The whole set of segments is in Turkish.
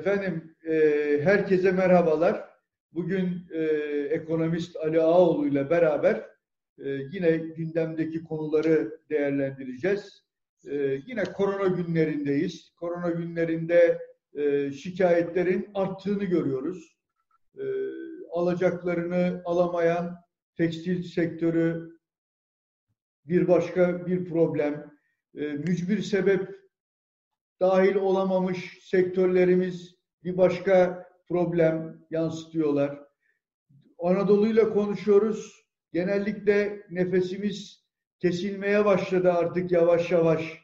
Efendim, e, herkese merhabalar. Bugün e, ekonomist Ali Ağoğlu ile beraber e, yine gündemdeki konuları değerlendireceğiz. E, yine korona günlerindeyiz. Korona günlerinde e, şikayetlerin arttığını görüyoruz. E, alacaklarını alamayan tekstil sektörü bir başka bir problem. E, mücbir sebep dahil olamamış sektörlerimiz bir başka problem yansıtıyorlar. Anadolu ile konuşuyoruz. Genellikle nefesimiz kesilmeye başladı artık yavaş yavaş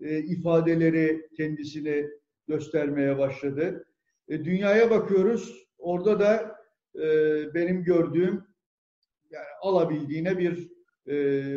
e, ifadeleri kendisini göstermeye başladı. E, dünyaya bakıyoruz. Orada da e, benim gördüğüm yani alabildiğine bir e,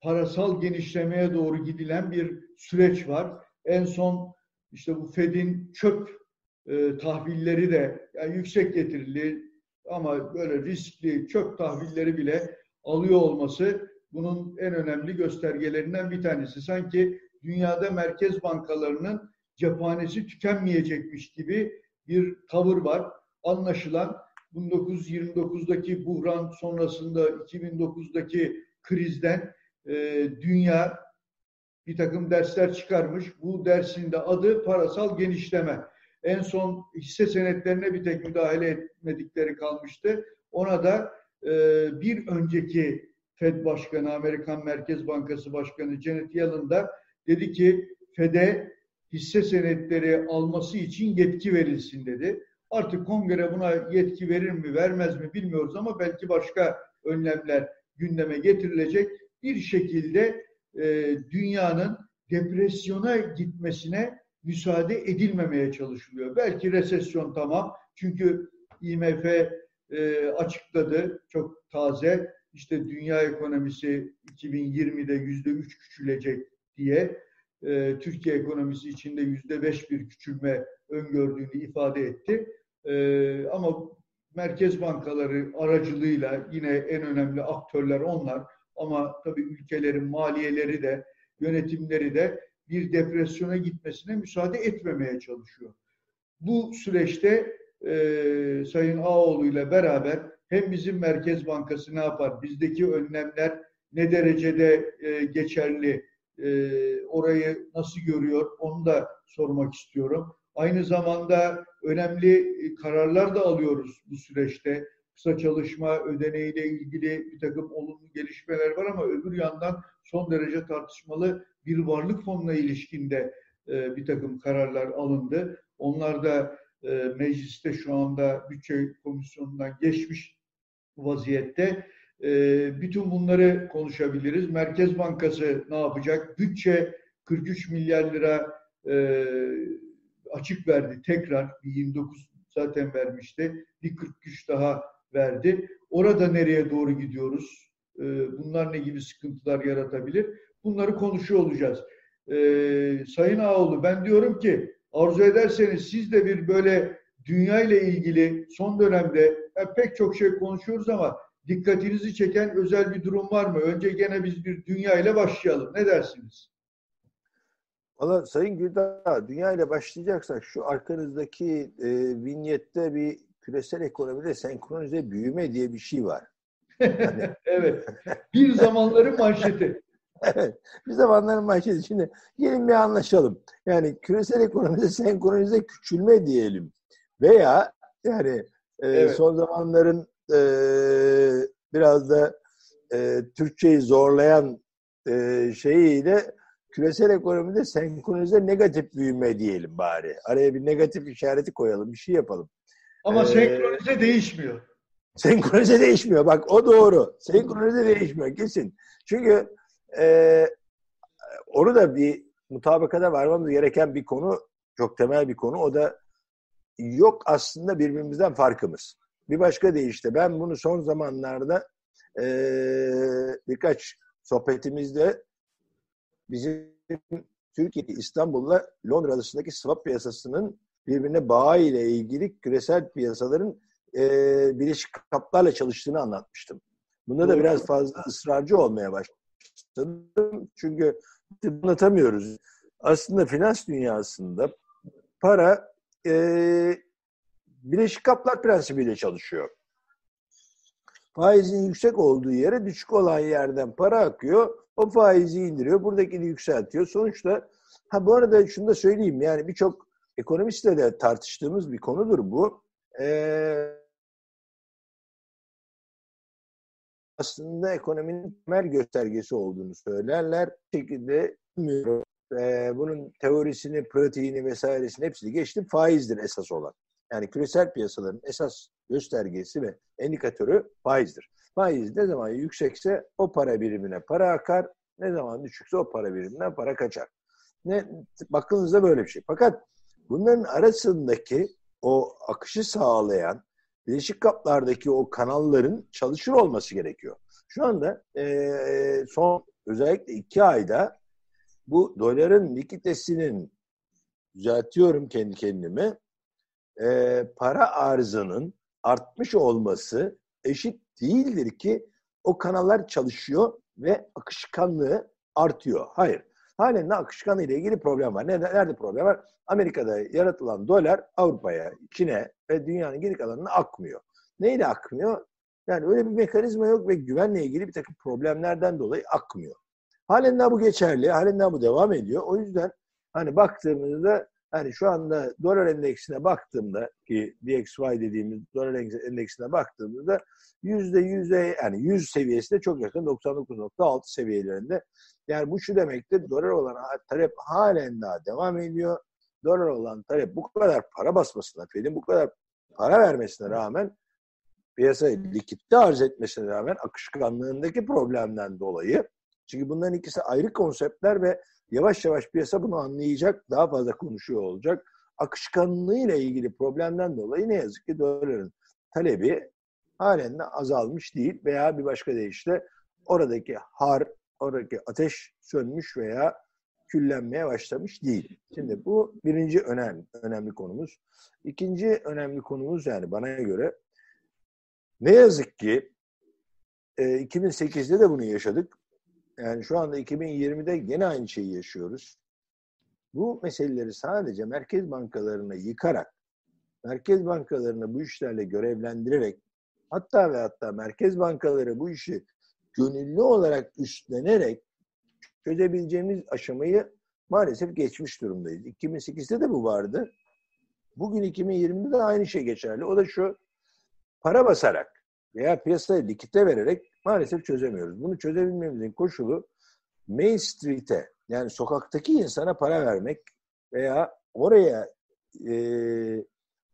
parasal genişlemeye doğru gidilen bir süreç var. En son işte bu Fed'in çöp e, tahvilleri de yani yüksek getirili ama böyle riskli çöp tahvilleri bile alıyor olması bunun en önemli göstergelerinden bir tanesi. Sanki dünyada merkez bankalarının cephanesi tükenmeyecekmiş gibi bir tavır var. Anlaşılan 1929'daki buhran sonrasında 2009'daki krizden e, dünya bir takım dersler çıkarmış. Bu dersin de adı parasal genişleme. En son hisse senetlerine bir tek müdahale etmedikleri kalmıştı. Ona da e, bir önceki Fed Başkanı, Amerikan Merkez Bankası Başkanı Janet Yellen da dedi ki Fed'e hisse senetleri alması için yetki verilsin dedi. Artık kongre buna yetki verir mi vermez mi bilmiyoruz ama belki başka önlemler gündeme getirilecek. Bir şekilde e, dünyanın depresyona gitmesine müsaade edilmemeye çalışılıyor. Belki resesyon tamam. Çünkü IMF e, açıkladı çok taze işte dünya ekonomisi 2020'de yüzde üç küçülecek diye e, Türkiye ekonomisi içinde yüzde beş bir küçülme öngördüğünü ifade etti. E, ama merkez bankaları aracılığıyla yine en önemli aktörler onlar ama tabii ülkelerin maliyeleri de yönetimleri de bir depresyona gitmesine müsaade etmemeye çalışıyor. Bu süreçte e, Sayın Ağoğlu ile beraber hem bizim Merkez Bankası ne yapar, bizdeki önlemler ne derecede e, geçerli, e, orayı nasıl görüyor onu da sormak istiyorum. Aynı zamanda önemli kararlar da alıyoruz bu süreçte kısa çalışma ödeneğiyle ilgili bir takım olumlu gelişmeler var ama öbür yandan son derece tartışmalı bir varlık fonuna ilişkinde e, bir takım kararlar alındı. Onlar da e, mecliste şu anda bütçe komisyonundan geçmiş vaziyette. E, bütün bunları konuşabiliriz. Merkez Bankası ne yapacak? Bütçe 43 milyar lira e, açık verdi tekrar. Bir 29 zaten vermişti. Bir 43 daha verdi. Orada nereye doğru gidiyoruz? Ee, bunlar ne gibi sıkıntılar yaratabilir? Bunları konuşuyor olacağız. Ee, Sayın Ağoğlu ben diyorum ki arzu ederseniz siz de bir böyle dünya ile ilgili son dönemde yani pek çok şey konuşuyoruz ama dikkatinizi çeken özel bir durum var mı? Önce gene biz bir dünya ile başlayalım. Ne dersiniz? Valla Sayın Güldağ, dünya ile başlayacaksak şu arkanızdaki e, vinyette bir küresel ekonomide senkronize büyüme diye bir şey var. Yani... evet. Bir zamanların manşeti. evet. Bir zamanların manşeti. Şimdi gelin bir anlaşalım. Yani küresel ekonomide senkronize küçülme diyelim. Veya yani e, evet. son zamanların e, biraz da e, Türkçeyi zorlayan e, şeyiyle küresel ekonomide senkronize negatif büyüme diyelim bari. Araya bir negatif işareti koyalım, bir şey yapalım. Ama ee, senkronize değişmiyor. Senkronize değişmiyor. Bak o doğru. Senkronize değişmiyor kesin. Çünkü e, onu da bir mutabakata varmamız gereken bir konu, çok temel bir konu. O da yok aslında birbirimizden farkımız. Bir başka deyişle ben bunu son zamanlarda e, birkaç sohbetimizde bizim Türkiye, İstanbul'la Londra arasındaki swap piyasasının birbirine bağı ile ilgili küresel piyasaların e, birleşik kaplarla çalıştığını anlatmıştım. Bunda da biraz fazla ısrarcı olmaya başladım. Çünkü anlatamıyoruz. Aslında finans dünyasında para e, Birleşik Kaplar prensibiyle çalışıyor. Faizin yüksek olduğu yere düşük olan yerden para akıyor. O faizi indiriyor. Buradakini yükseltiyor. Sonuçta ha bu arada şunu da söyleyeyim. Yani birçok ekonomistle de tartıştığımız bir konudur bu. Ee, aslında ekonominin temel göstergesi olduğunu söylerler. Bu şekilde. Ee, bunun teorisini, pratiğini vesairesini hepsini geçtim. Faizdir esas olan. Yani küresel piyasaların esas göstergesi ve indikatörü faizdir. Faiz ne zaman yüksekse o para birimine para akar, ne zaman düşükse o para biriminden para kaçar. Ne, bakınızda böyle bir şey. Fakat bunların arasındaki o akışı sağlayan Birleşik Kaplar'daki o kanalların çalışır olması gerekiyor. Şu anda e, son özellikle iki ayda bu doların likiditesinin düzeltiyorum kendi kendime e, para arzının artmış olması eşit değildir ki o kanallar çalışıyor ve akışkanlığı artıyor. Hayır. Halen de akışkanlığı ile ilgili problem var. Nerede, nerede problem var? Amerika'da yaratılan dolar Avrupa'ya, Çin'e ve dünyanın geri kalanına akmıyor. Neyle akmıyor? Yani öyle bir mekanizma yok ve güvenle ilgili bir takım problemlerden dolayı akmıyor. Halen daha bu geçerli, halen daha bu devam ediyor. O yüzden hani baktığımızda hani şu anda dolar endeksine baktığımda ki DXY dediğimiz dolar endeksine baktığımızda yüzde yüzde yani yüz seviyesinde çok yakın 99.6 seviyelerinde. Yani bu şu demektir dolar olan talep halen daha devam ediyor. Dolar olan talep bu kadar para basmasına, Fed'in bu kadar para vermesine rağmen piyasaya likitte arz etmesine rağmen akışkanlığındaki problemden dolayı çünkü bunların ikisi ayrı konseptler ve yavaş yavaş piyasa bunu anlayacak, daha fazla konuşuyor olacak. Akışkanlığı ile ilgili problemden dolayı ne yazık ki doların talebi halen de azalmış değil veya bir başka deyişle oradaki har, oradaki ateş sönmüş veya küllenmeye başlamış değil. Şimdi bu birinci önemli, önemli konumuz. İkinci önemli konumuz yani bana göre ne yazık ki e, 2008'de de bunu yaşadık. Yani şu anda 2020'de yine aynı şeyi yaşıyoruz. Bu meseleleri sadece merkez bankalarına yıkarak, merkez bankalarını bu işlerle görevlendirerek, hatta ve hatta merkez bankaları bu işi gönüllü olarak üstlenerek çözebileceğimiz aşamayı maalesef geçmiş durumdayız. 2008'de de bu vardı. Bugün 2020'de de aynı şey geçerli. O da şu, para basarak veya piyasaya likite vererek maalesef çözemiyoruz. Bunu çözebilmemizin koşulu Main Street'e yani sokaktaki insana para vermek veya oraya e,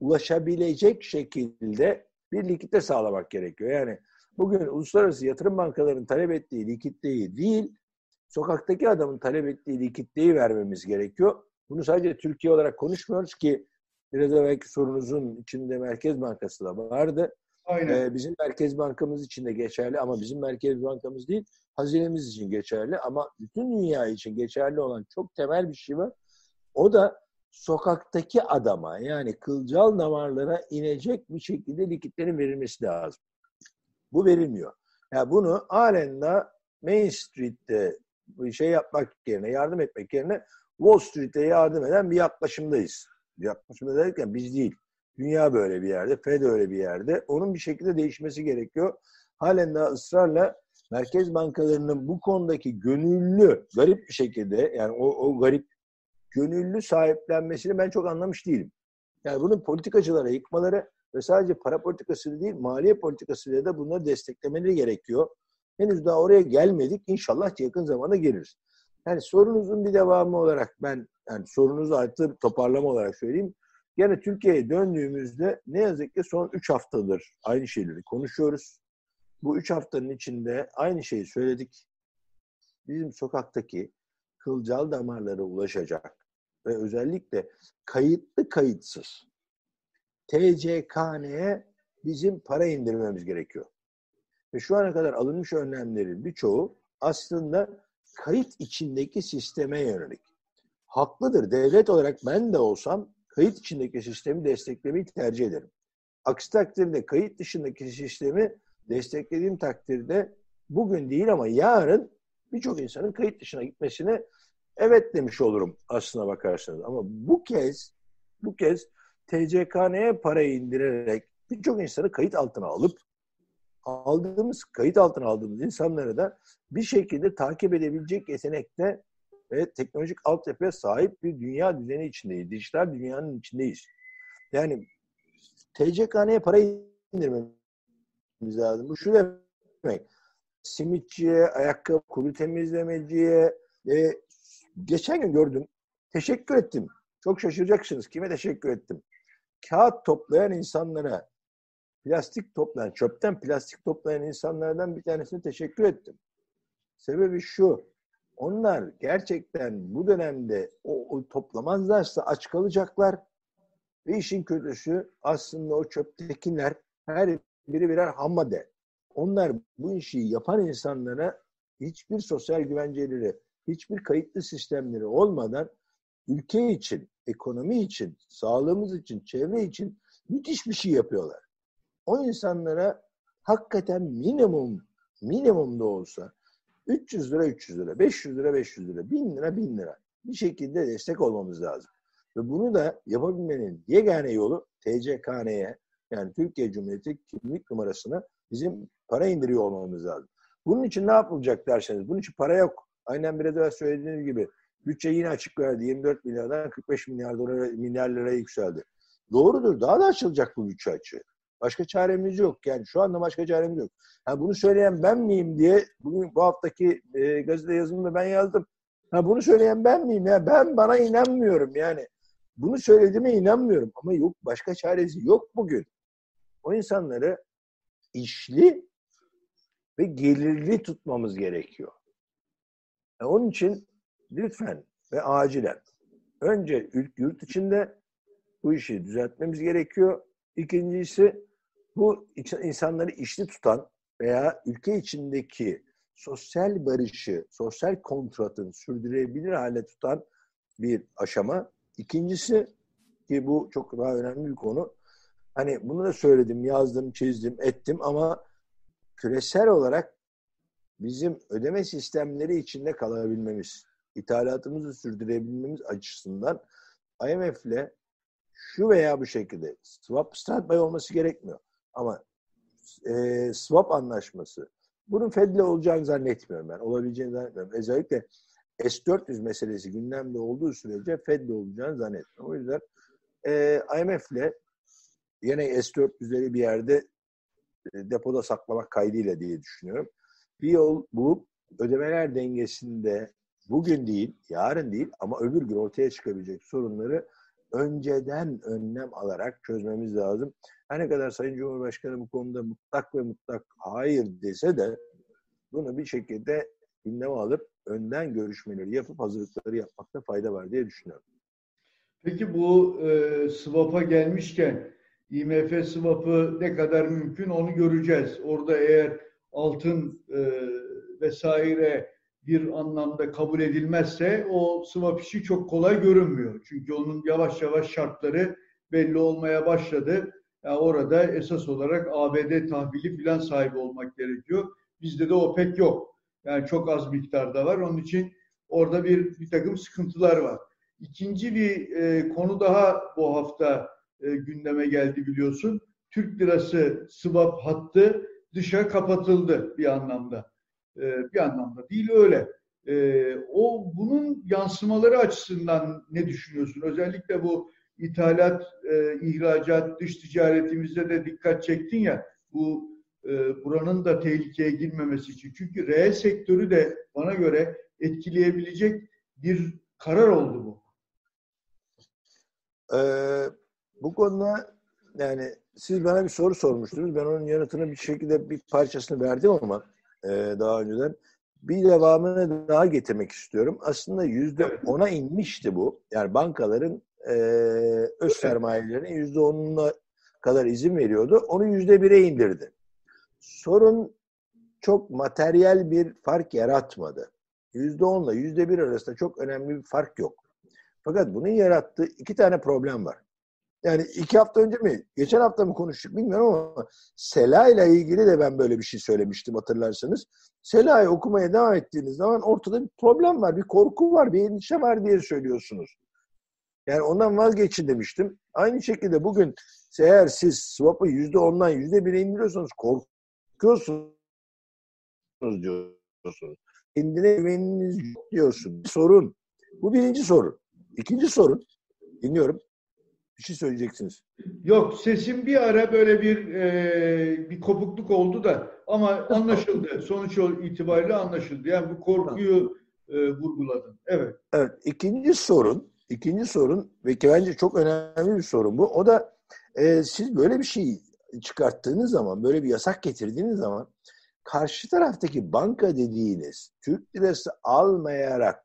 ulaşabilecek şekilde bir likitte sağlamak gerekiyor. Yani bugün uluslararası yatırım bankalarının talep ettiği likitteyi değil, sokaktaki adamın talep ettiği likitteyi vermemiz gerekiyor. Bunu sadece Türkiye olarak konuşmuyoruz ki biraz evvelki sorunuzun içinde Merkez Bankası da vardı. Aynen. Ee, bizim Merkez Bankamız için de geçerli ama bizim Merkez Bankamız değil, hazinemiz için geçerli ama bütün dünya için geçerli olan çok temel bir şey var. O da sokaktaki adama yani kılcal damarlara inecek bir şekilde likitlerin verilmesi lazım. Bu verilmiyor. Yani bunu halen Main Street'te bir şey yapmak yerine, yardım etmek yerine Wall Street'e yardım eden bir yaklaşımdayız. Yaklaşımda derken biz değil. Dünya böyle bir yerde, Fed öyle bir yerde. Onun bir şekilde değişmesi gerekiyor. Halen daha ısrarla merkez bankalarının bu konudaki gönüllü, garip bir şekilde yani o, o garip gönüllü sahiplenmesini ben çok anlamış değilim. Yani bunun politikacılara yıkmaları ve sadece para politikası değil, maliye politikasıyla da bunları desteklemeleri gerekiyor. Henüz daha oraya gelmedik. İnşallah yakın zamanda geliriz. Yani sorunuzun bir devamı olarak ben yani sorunuzu artı toparlama olarak söyleyeyim. Gene Türkiye'ye döndüğümüzde ne yazık ki son 3 haftadır aynı şeyleri konuşuyoruz. Bu 3 haftanın içinde aynı şeyi söyledik. Bizim sokaktaki kılcal damarlara ulaşacak ve özellikle kayıtlı kayıtsız TCKN'ye bizim para indirmemiz gerekiyor. Ve şu ana kadar alınmış önlemlerin birçoğu aslında kayıt içindeki sisteme yönelik. Haklıdır. Devlet olarak ben de olsam kayıt içindeki sistemi desteklemeyi tercih ederim. Aksi takdirde kayıt dışındaki sistemi desteklediğim takdirde bugün değil ama yarın birçok insanın kayıt dışına gitmesine evet demiş olurum aslına bakarsanız. Ama bu kez bu kez TCKN'ye parayı indirerek birçok insanı kayıt altına alıp aldığımız, kayıt altına aldığımız insanları da bir şekilde takip edebilecek yetenekte ve teknolojik altyapıya sahip bir dünya düzeni içindeyiz. Dijital dünyanın içindeyiz. Yani TCK'neye para indirmemiz lazım. Bu şu demek. Simitçiye, ayakkabı, kuru temizlemeciye, e, geçen gün gördüm. Teşekkür ettim. Çok şaşıracaksınız. Kime teşekkür ettim? Kağıt toplayan insanlara, plastik toplayan, çöpten plastik toplayan insanlardan bir tanesine teşekkür ettim. Sebebi şu. Onlar gerçekten bu dönemde o, o toplamazlarsa aç kalacaklar. Ve işin kötüsü aslında o çöptekiler her biri birer ham madde. Onlar bu işi yapan insanlara hiçbir sosyal güvenceleri, hiçbir kayıtlı sistemleri olmadan ülke için, ekonomi için, sağlığımız için, çevre için müthiş bir şey yapıyorlar. O insanlara hakikaten minimum, minimum da olsa 300 lira 300 lira, 500 lira 500 lira, 1000 lira 1000 lira bir şekilde destek olmamız lazım. Ve bunu da yapabilmenin yegane yolu TCKN'ye yani Türkiye Cumhuriyeti kimlik numarasına bizim para indiriyor olmamız lazım. Bunun için ne yapılacak derseniz, bunun için para yok. Aynen biraz evvel söylediğiniz gibi bütçe yine açık verdi. 24 milyardan 45 milyar dolara, milyar liraya yükseldi. Doğrudur. Daha da açılacak bu bütçe açığı. Başka çaremiz yok. Yani şu anda başka çaremiz yok. Ha, bunu söyleyen ben miyim diye bugün bu haftaki e, gazete yazımında ben yazdım. Ha, bunu söyleyen ben miyim? Ya ben bana inanmıyorum yani. Bunu söylediğime inanmıyorum ama yok başka çaresi yok bugün. O insanları işli ve gelirli tutmamız gerekiyor. Yani onun için lütfen ve acilen önce yurt içinde bu işi düzeltmemiz gerekiyor. İkincisi bu insanları işli tutan veya ülke içindeki sosyal barışı, sosyal kontratın sürdürebilir hale tutan bir aşama. İkincisi ki bu çok daha önemli bir konu. Hani bunu da söyledim, yazdım, çizdim, ettim ama küresel olarak bizim ödeme sistemleri içinde kalabilmemiz, ithalatımızı sürdürebilmemiz açısından IMF'le şu veya bu şekilde swap standby olması gerekmiyor. Ama e, swap anlaşması bunun Fed'le olacağını zannetmiyorum ben. Olabileceğini zannetmiyorum. Özellikle S-400 meselesi gündemde olduğu sürece Fed'le olacağını zannetmiyorum. O yüzden e, IMF'le yine S-400'leri bir yerde e, depoda saklamak kaydıyla diye düşünüyorum. Bir yol bulup ödemeler dengesinde bugün değil, yarın değil ama öbür gün ortaya çıkabilecek sorunları önceden önlem alarak çözmemiz lazım. Her ne kadar Sayın Cumhurbaşkanı bu konuda mutlak ve mutlak hayır dese de bunu bir şekilde gündeme alıp önden görüşmeleri yapıp hazırlıkları yapmakta fayda var diye düşünüyorum. Peki bu e, swap'a gelmişken IMF swap'ı ne kadar mümkün onu göreceğiz. Orada eğer altın e, vesaire bir anlamda kabul edilmezse o swap işi çok kolay görünmüyor. Çünkü onun yavaş yavaş şartları belli olmaya başladı. Yani orada esas olarak ABD tahvili filan sahibi olmak gerekiyor. Bizde de o pek yok. Yani çok az miktarda var. Onun için orada bir, bir takım sıkıntılar var. İkinci bir e, konu daha bu hafta e, gündeme geldi biliyorsun. Türk lirası swap hattı dışa kapatıldı bir anlamda. E, bir anlamda değil öyle. E, o bunun yansımaları açısından ne düşünüyorsun? Özellikle bu ithalat, e, ihracat, dış ticaretimizde de dikkat çektin ya bu buranın da tehlikeye girmemesi için. Çünkü reel sektörü de bana göre etkileyebilecek bir karar oldu bu. Ee, bu konuda yani siz bana bir soru sormuştunuz. Ben onun yanıtını bir şekilde bir parçasını verdim ama e, daha önceden bir devamını daha getirmek istiyorum. Aslında yüzde ona inmişti bu. Yani bankaların e, öz sermayelerine yüzde onuna kadar izin veriyordu. Onu yüzde bire indirdi. Sorun çok materyal bir fark yaratmadı. Yüzde onla yüzde bir arasında çok önemli bir fark yok. Fakat bunun yarattığı iki tane problem var. Yani iki hafta önce mi, geçen hafta mı konuştuk bilmiyorum ama Sela ile ilgili de ben böyle bir şey söylemiştim hatırlarsanız. Sela'yı okumaya devam ettiğiniz zaman ortada bir problem var, bir korku var, bir endişe var diye söylüyorsunuz. Yani ondan vazgeçin demiştim. Aynı şekilde bugün eğer siz swap'ı yüzde ondan yüzde bire indiriyorsanız korkuyorsunuz diyorsunuz. Kendine güveniniz yok diyorsun. Sorun. Bu birinci sorun. İkinci sorun. Dinliyorum. Bir şey söyleyeceksiniz. Yok sesim bir ara böyle bir e, bir kopukluk oldu da ama anlaşıldı. Sonuç itibariyle anlaşıldı. Yani bu korkuyu e, vurguladın. Evet. Evet. İkinci sorun, ikinci sorun ve ki bence çok önemli bir sorun bu. O da e, siz böyle bir şey çıkarttığınız zaman, böyle bir yasak getirdiğiniz zaman karşı taraftaki banka dediğiniz Türk lirası almayarak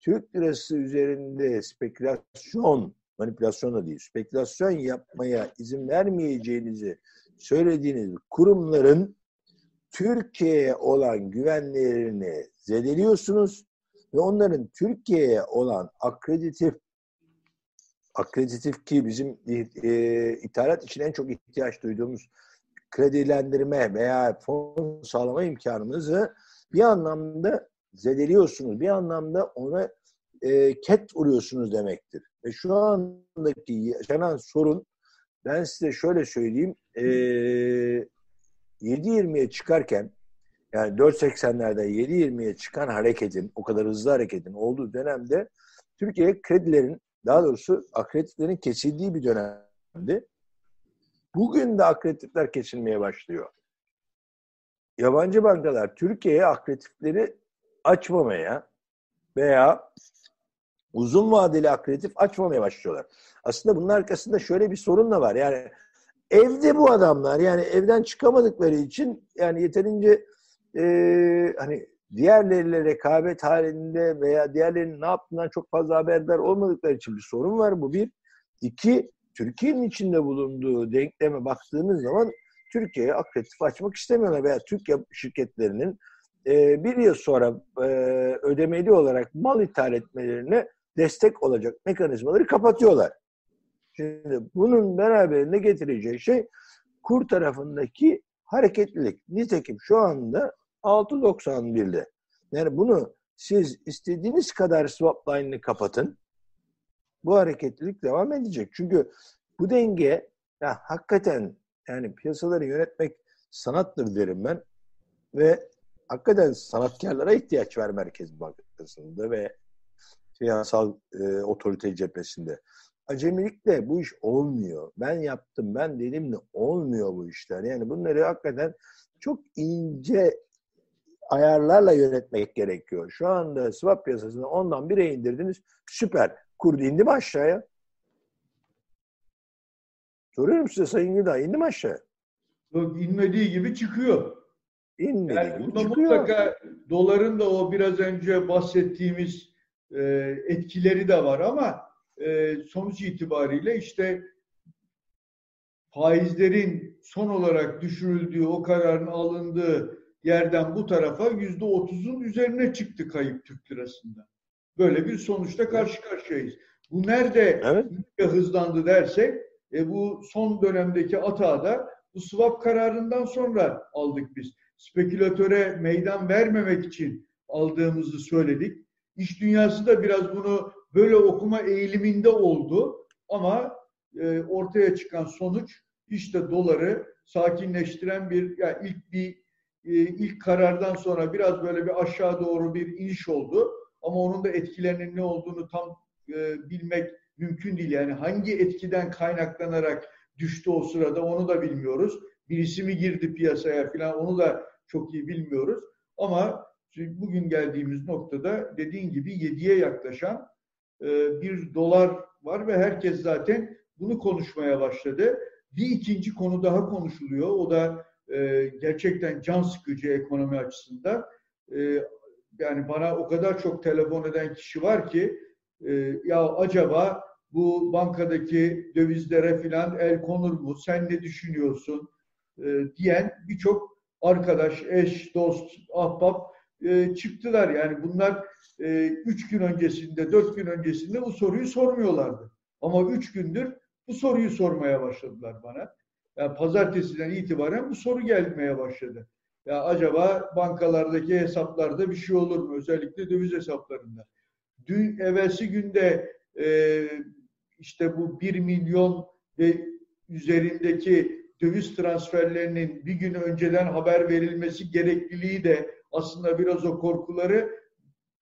Türk lirası üzerinde spekülasyon, manipülasyon da değil, spekülasyon yapmaya izin vermeyeceğinizi söylediğiniz kurumların Türkiye'ye olan güvenlerini zedeliyorsunuz ve onların Türkiye'ye olan akreditif akreditif ki bizim e, ithalat için en çok ihtiyaç duyduğumuz kredilendirme veya fon sağlama imkanımızı bir anlamda zedeliyorsunuz. Bir anlamda ona e, ket vuruyorsunuz demektir. Ve şu andaki yaşanan sorun ben size şöyle söyleyeyim e, 7.20'ye çıkarken yani 4.80'lerden 7.20'ye çıkan hareketin, o kadar hızlı hareketin olduğu dönemde Türkiye kredilerin, daha doğrusu akreditiflerin kesildiği bir dönemdi. Bugün de akreditifler kesilmeye başlıyor. Yabancı bankalar Türkiye'ye akreditifleri açmamaya veya uzun vadeli akreditif açmamaya başlıyorlar. Aslında bunun arkasında şöyle bir sorun da var. Yani evde bu adamlar yani evden çıkamadıkları için yani yeterince e, hani diğerleriyle rekabet halinde veya diğerlerinin ne yaptığından çok fazla haberdar olmadıkları için bir sorun var. Bu bir. İki, Türkiye'nin içinde bulunduğu denkleme baktığınız zaman Türkiye'ye akreditif açmak istemiyorlar veya Türkiye şirketlerinin e, bir yıl sonra e, ödemeli olarak mal ithal etmelerine destek olacak mekanizmaları kapatıyorlar. Şimdi bunun beraberinde getireceği şey kur tarafındaki hareketlilik. Nitekim şu anda 6.91'de. Yani bunu siz istediğiniz kadar swap line'ını kapatın. Bu hareketlilik devam edecek. Çünkü bu denge ya hakikaten yani piyasaları yönetmek sanattır derim ben. Ve hakikaten sanatkarlara ihtiyaç var Merkez Bankası'nda ve finansal e, otorite cephesinde. Acemilikle bu iş olmuyor. Ben yaptım, ben dedim de olmuyor bu işler. Yani bunları hakikaten çok ince ayarlarla yönetmek gerekiyor. Şu anda swap piyasasını ondan bire indirdiniz. Süper. Kur indi mi aşağıya? Soruyorum size Sayın Gıda, indi mi aşağıya? Yok, inmediği gibi çıkıyor. İnmediği yani gibi çıkıyor. Mutlaka doların da o biraz önce bahsettiğimiz e, etkileri de var ama e, sonuç itibariyle işte faizlerin son olarak düşürüldüğü, o kararın alındığı yerden bu tarafa yüzde otuzun üzerine çıktı kayıp Türk lirasında. Böyle bir sonuçta karşı karşıyayız. Bu nerede evet. hızlandı dersek, e, bu son dönemdeki da bu swap kararından sonra aldık biz. Spekülatöre meydan vermemek için aldığımızı söyledik. İş dünyası da biraz bunu böyle okuma eğiliminde oldu ama e, ortaya çıkan sonuç işte doları sakinleştiren bir yani ilk bir e, ilk karardan sonra biraz böyle bir aşağı doğru bir iniş oldu ama onun da etkilerinin ne olduğunu tam e, bilmek mümkün değil. Yani hangi etkiden kaynaklanarak düştü o sırada onu da bilmiyoruz. Birisi mi girdi piyasaya falan onu da çok iyi bilmiyoruz. Ama bugün geldiğimiz noktada dediğin gibi 7'ye yaklaşan e, bir dolar var ve herkes zaten bunu konuşmaya başladı. Bir ikinci konu daha konuşuluyor. O da e, gerçekten can sıkıcı ekonomi açısından. E, yani bana o kadar çok telefon eden kişi var ki ya acaba bu bankadaki dövizlere filan el konur mu? Sen ne düşünüyorsun? diyen birçok arkadaş, eş, dost, ahbap e, çıktılar. Yani bunlar e, üç gün öncesinde, dört gün öncesinde bu soruyu sormuyorlardı. Ama üç gündür bu soruyu sormaya başladılar bana. Yani pazartesiden itibaren bu soru gelmeye başladı. Ya acaba bankalardaki hesaplarda bir şey olur mu? Özellikle döviz hesaplarında. Dün evvelsi günde e, işte bu 1 milyon ve üzerindeki döviz transferlerinin bir gün önceden haber verilmesi gerekliliği de aslında biraz o korkuları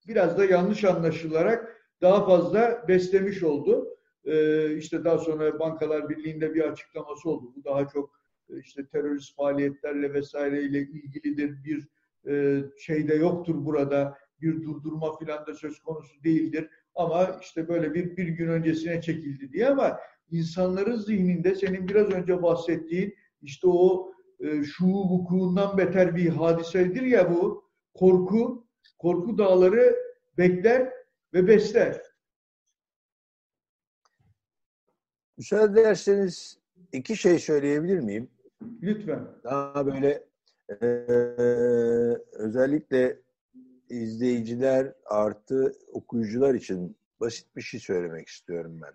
biraz da yanlış anlaşılarak daha fazla beslemiş oldu. Ee, işte daha sonra Bankalar Birliği'nde bir açıklaması oldu. Bu daha çok e, işte terörist faaliyetlerle vesaireyle ilgilidir. Bir e, şey de yoktur burada. Bir durdurma filan da söz konusu değildir. Ama işte böyle bir, bir gün öncesine çekildi diye ama insanların zihninde senin biraz önce bahsettiğin işte o e, şu vukuundan beter bir hadisedir ya bu korku, korku dağları bekler ve besler. Müsaade ederseniz iki şey söyleyebilir miyim? Lütfen. Daha böyle e, özellikle izleyiciler artı okuyucular için basit bir şey söylemek istiyorum ben.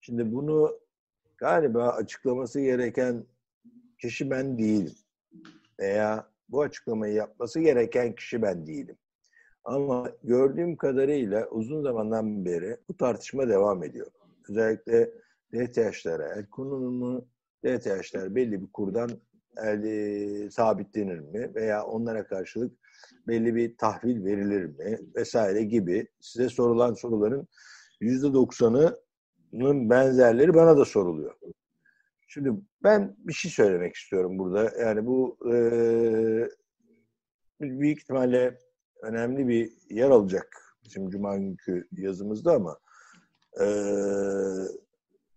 Şimdi bunu galiba açıklaması gereken kişi ben değilim. Veya bu açıklamayı yapması gereken kişi ben değilim. Ama gördüğüm kadarıyla uzun zamandan beri bu tartışma devam ediyor. Özellikle DTH'lara el konulur? DTH'ler belli bir kurdan el, e, sabitlenir mi? Veya onlara karşılık belli bir tahvil verilir mi? Vesaire gibi size sorulan soruların %90'ının benzerleri bana da soruluyor. Şimdi ben bir şey söylemek istiyorum burada. Yani bu e, büyük ihtimalle önemli bir yer alacak bizim Cuma günkü yazımızda ama e,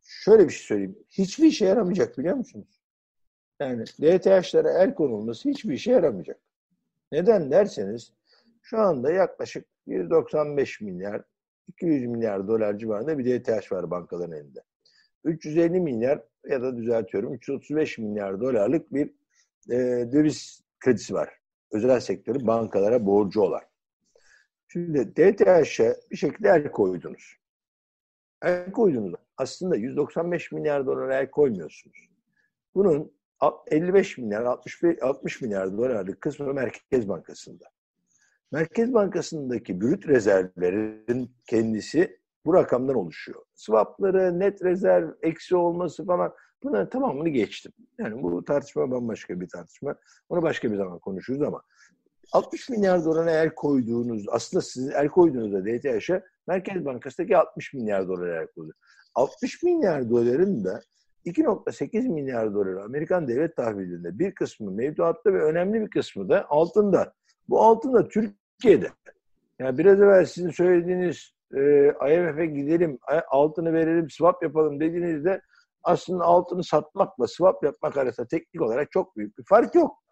şöyle bir şey söyleyeyim. Hiçbir işe yaramayacak biliyor musunuz? Yani DTH'lara el konulması hiçbir işe yaramayacak. Neden derseniz şu anda yaklaşık 195 milyar 200 milyar dolar civarında bir DTH var bankaların elinde. 350 milyar ya da düzeltiyorum 335 milyar dolarlık bir e, döviz kredisi var. Özel sektörün bankalara borcu olan. Şimdi DTH'e bir şekilde el koydunuz. El koydunuz. Aslında 195 milyar dolar el koymuyorsunuz. Bunun 55 milyar, 65, 60 milyar dolarlık kısmı Merkez Bankası'nda. Merkez Bankası'ndaki brüt rezervlerin kendisi bu rakamdan oluşuyor. Swapları, net rezerv, eksi olması falan bunların tamamını geçtim. Yani bu tartışma bambaşka bir tartışma. Onu başka bir zaman konuşuruz ama 60 milyar dolara el koyduğunuz, aslında siz el koyduğunuzda DTH'e Merkez Bankası'ndaki 60 milyar dolar el koydu. 60 milyar doların da 2.8 milyar dolar Amerikan devlet tahvilinde bir kısmı mevduatta ve önemli bir kısmı da altında. Bu altın da Türkiye'de. Yani biraz evvel sizin söylediğiniz e, IMF'e gidelim, altını verelim, swap yapalım dediğinizde aslında altını satmakla swap yapmak arasında teknik olarak çok büyük bir fark yok.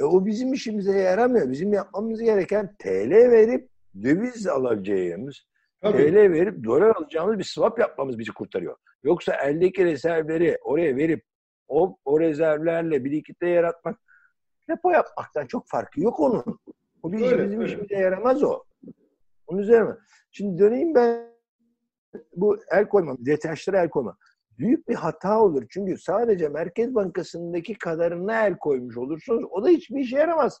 E, o bizim işimize yaramıyor. Bizim yapmamız gereken TL verip döviz alacağımız, Tabii. TL verip dolar alacağımız bir swap yapmamız bizi kurtarıyor. Yoksa eldeki rezervleri oraya verip o, o rezervlerle birlikte yaratmak repo yapmaktan çok farkı yok onun. O bizim, öyle, bizim öyle. işimize yaramaz o. Onun üzerine. Şimdi döneyim ben bu el koymam, DTH'lara el koymam. Büyük bir hata olur. Çünkü sadece Merkez Bankası'ndaki kadarına el koymuş olursunuz. O da hiçbir işe yaramaz.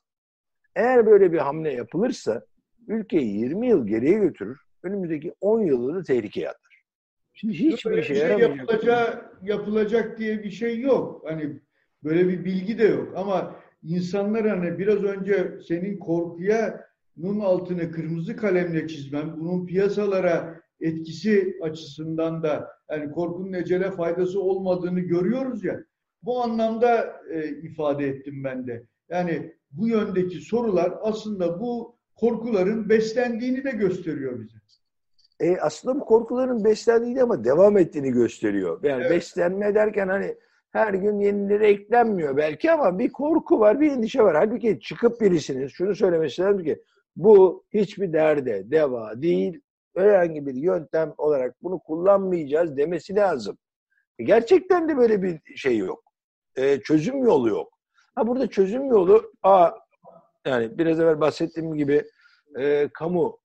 Eğer böyle bir hamle yapılırsa ülkeyi 20 yıl geriye götürür. Önümüzdeki 10 yılı da tehlikeye atar. Şimdi hiçbir işe şey yaramayacak. Yapılacak, yapılacak diye bir şey yok. Hani böyle bir bilgi de yok. Ama insanlar hani biraz önce senin korkuya bunun altını kırmızı kalemle çizmem, bunun piyasalara etkisi açısından da yani korkunun ecele faydası olmadığını görüyoruz ya. Bu anlamda e, ifade ettim ben de. Yani bu yöndeki sorular aslında bu korkuların beslendiğini de gösteriyor bize. E, aslında bu korkuların beslendiğini ama devam ettiğini gösteriyor. Yani evet. beslenme derken hani her gün yenileri eklenmiyor belki ama bir korku var, bir endişe var. Halbuki çıkıp birisinin şunu söylemesi lazım ki bu hiçbir derde deva değil, herhangi bir yöntem olarak bunu kullanmayacağız demesi lazım. E, gerçekten de böyle bir şey yok. E, çözüm yolu yok. Ha burada çözüm yolu a yani biraz evvel bahsettiğim gibi e, kamu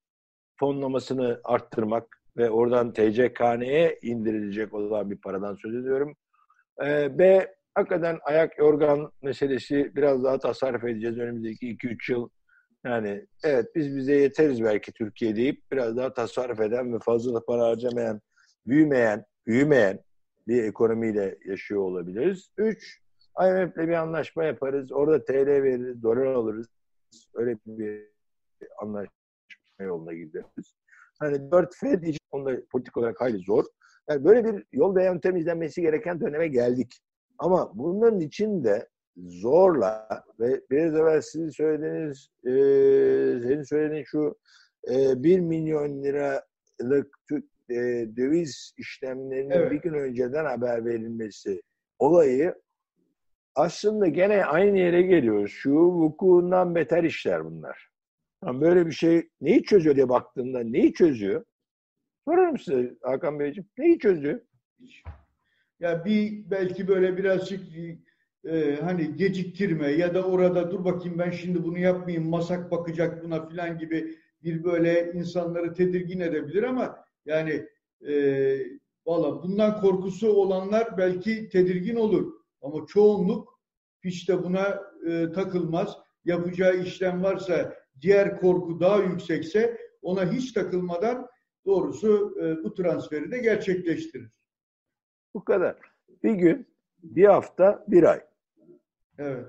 fonlamasını arttırmak ve oradan TCKN'ye indirilecek olan bir paradan söz ediyorum. E, B hakikaten ayak organ meselesi biraz daha tasarruf edeceğiz önümüzdeki 2-3 yıl. Yani evet biz bize yeteriz belki Türkiye deyip biraz daha tasarruf eden ve fazla da para harcamayan, büyümeyen büyümeyen bir ekonomiyle yaşıyor olabiliriz. Üç, IMF'le bir anlaşma yaparız. Orada TL veririz, dolar alırız. Öyle bir anlaşma yoluna gideriz. Hani dört Fed için onda politik olarak hayli zor. Yani böyle bir yol ve yöntem izlenmesi gereken döneme geldik. Ama bunların için de zorla ve biraz evvel sizin söylediğiniz, e, senin söylediğin şu e, 1 milyon liralık e, döviz işlemlerinin evet. bir gün önceden haber verilmesi olayı aslında gene aynı yere geliyoruz. Şu vukuundan beter işler bunlar. Yani böyle bir şey neyi çözüyor diye baktığında neyi çözüyor? Sorarım size Hakan Beyciğim. Neyi çözüyor? Ya bir belki böyle birazcık e, hani geciktirme ya da orada dur bakayım ben şimdi bunu yapmayayım masak bakacak buna filan gibi bir böyle insanları tedirgin edebilir ama yani e, valla bundan korkusu olanlar belki tedirgin olur ama çoğunluk hiç de buna e, takılmaz. Yapacağı işlem varsa diğer korku daha yüksekse ona hiç takılmadan doğrusu e, bu transferi de gerçekleştirir. Bu kadar. Bir gün, bir hafta, bir ay. Evet.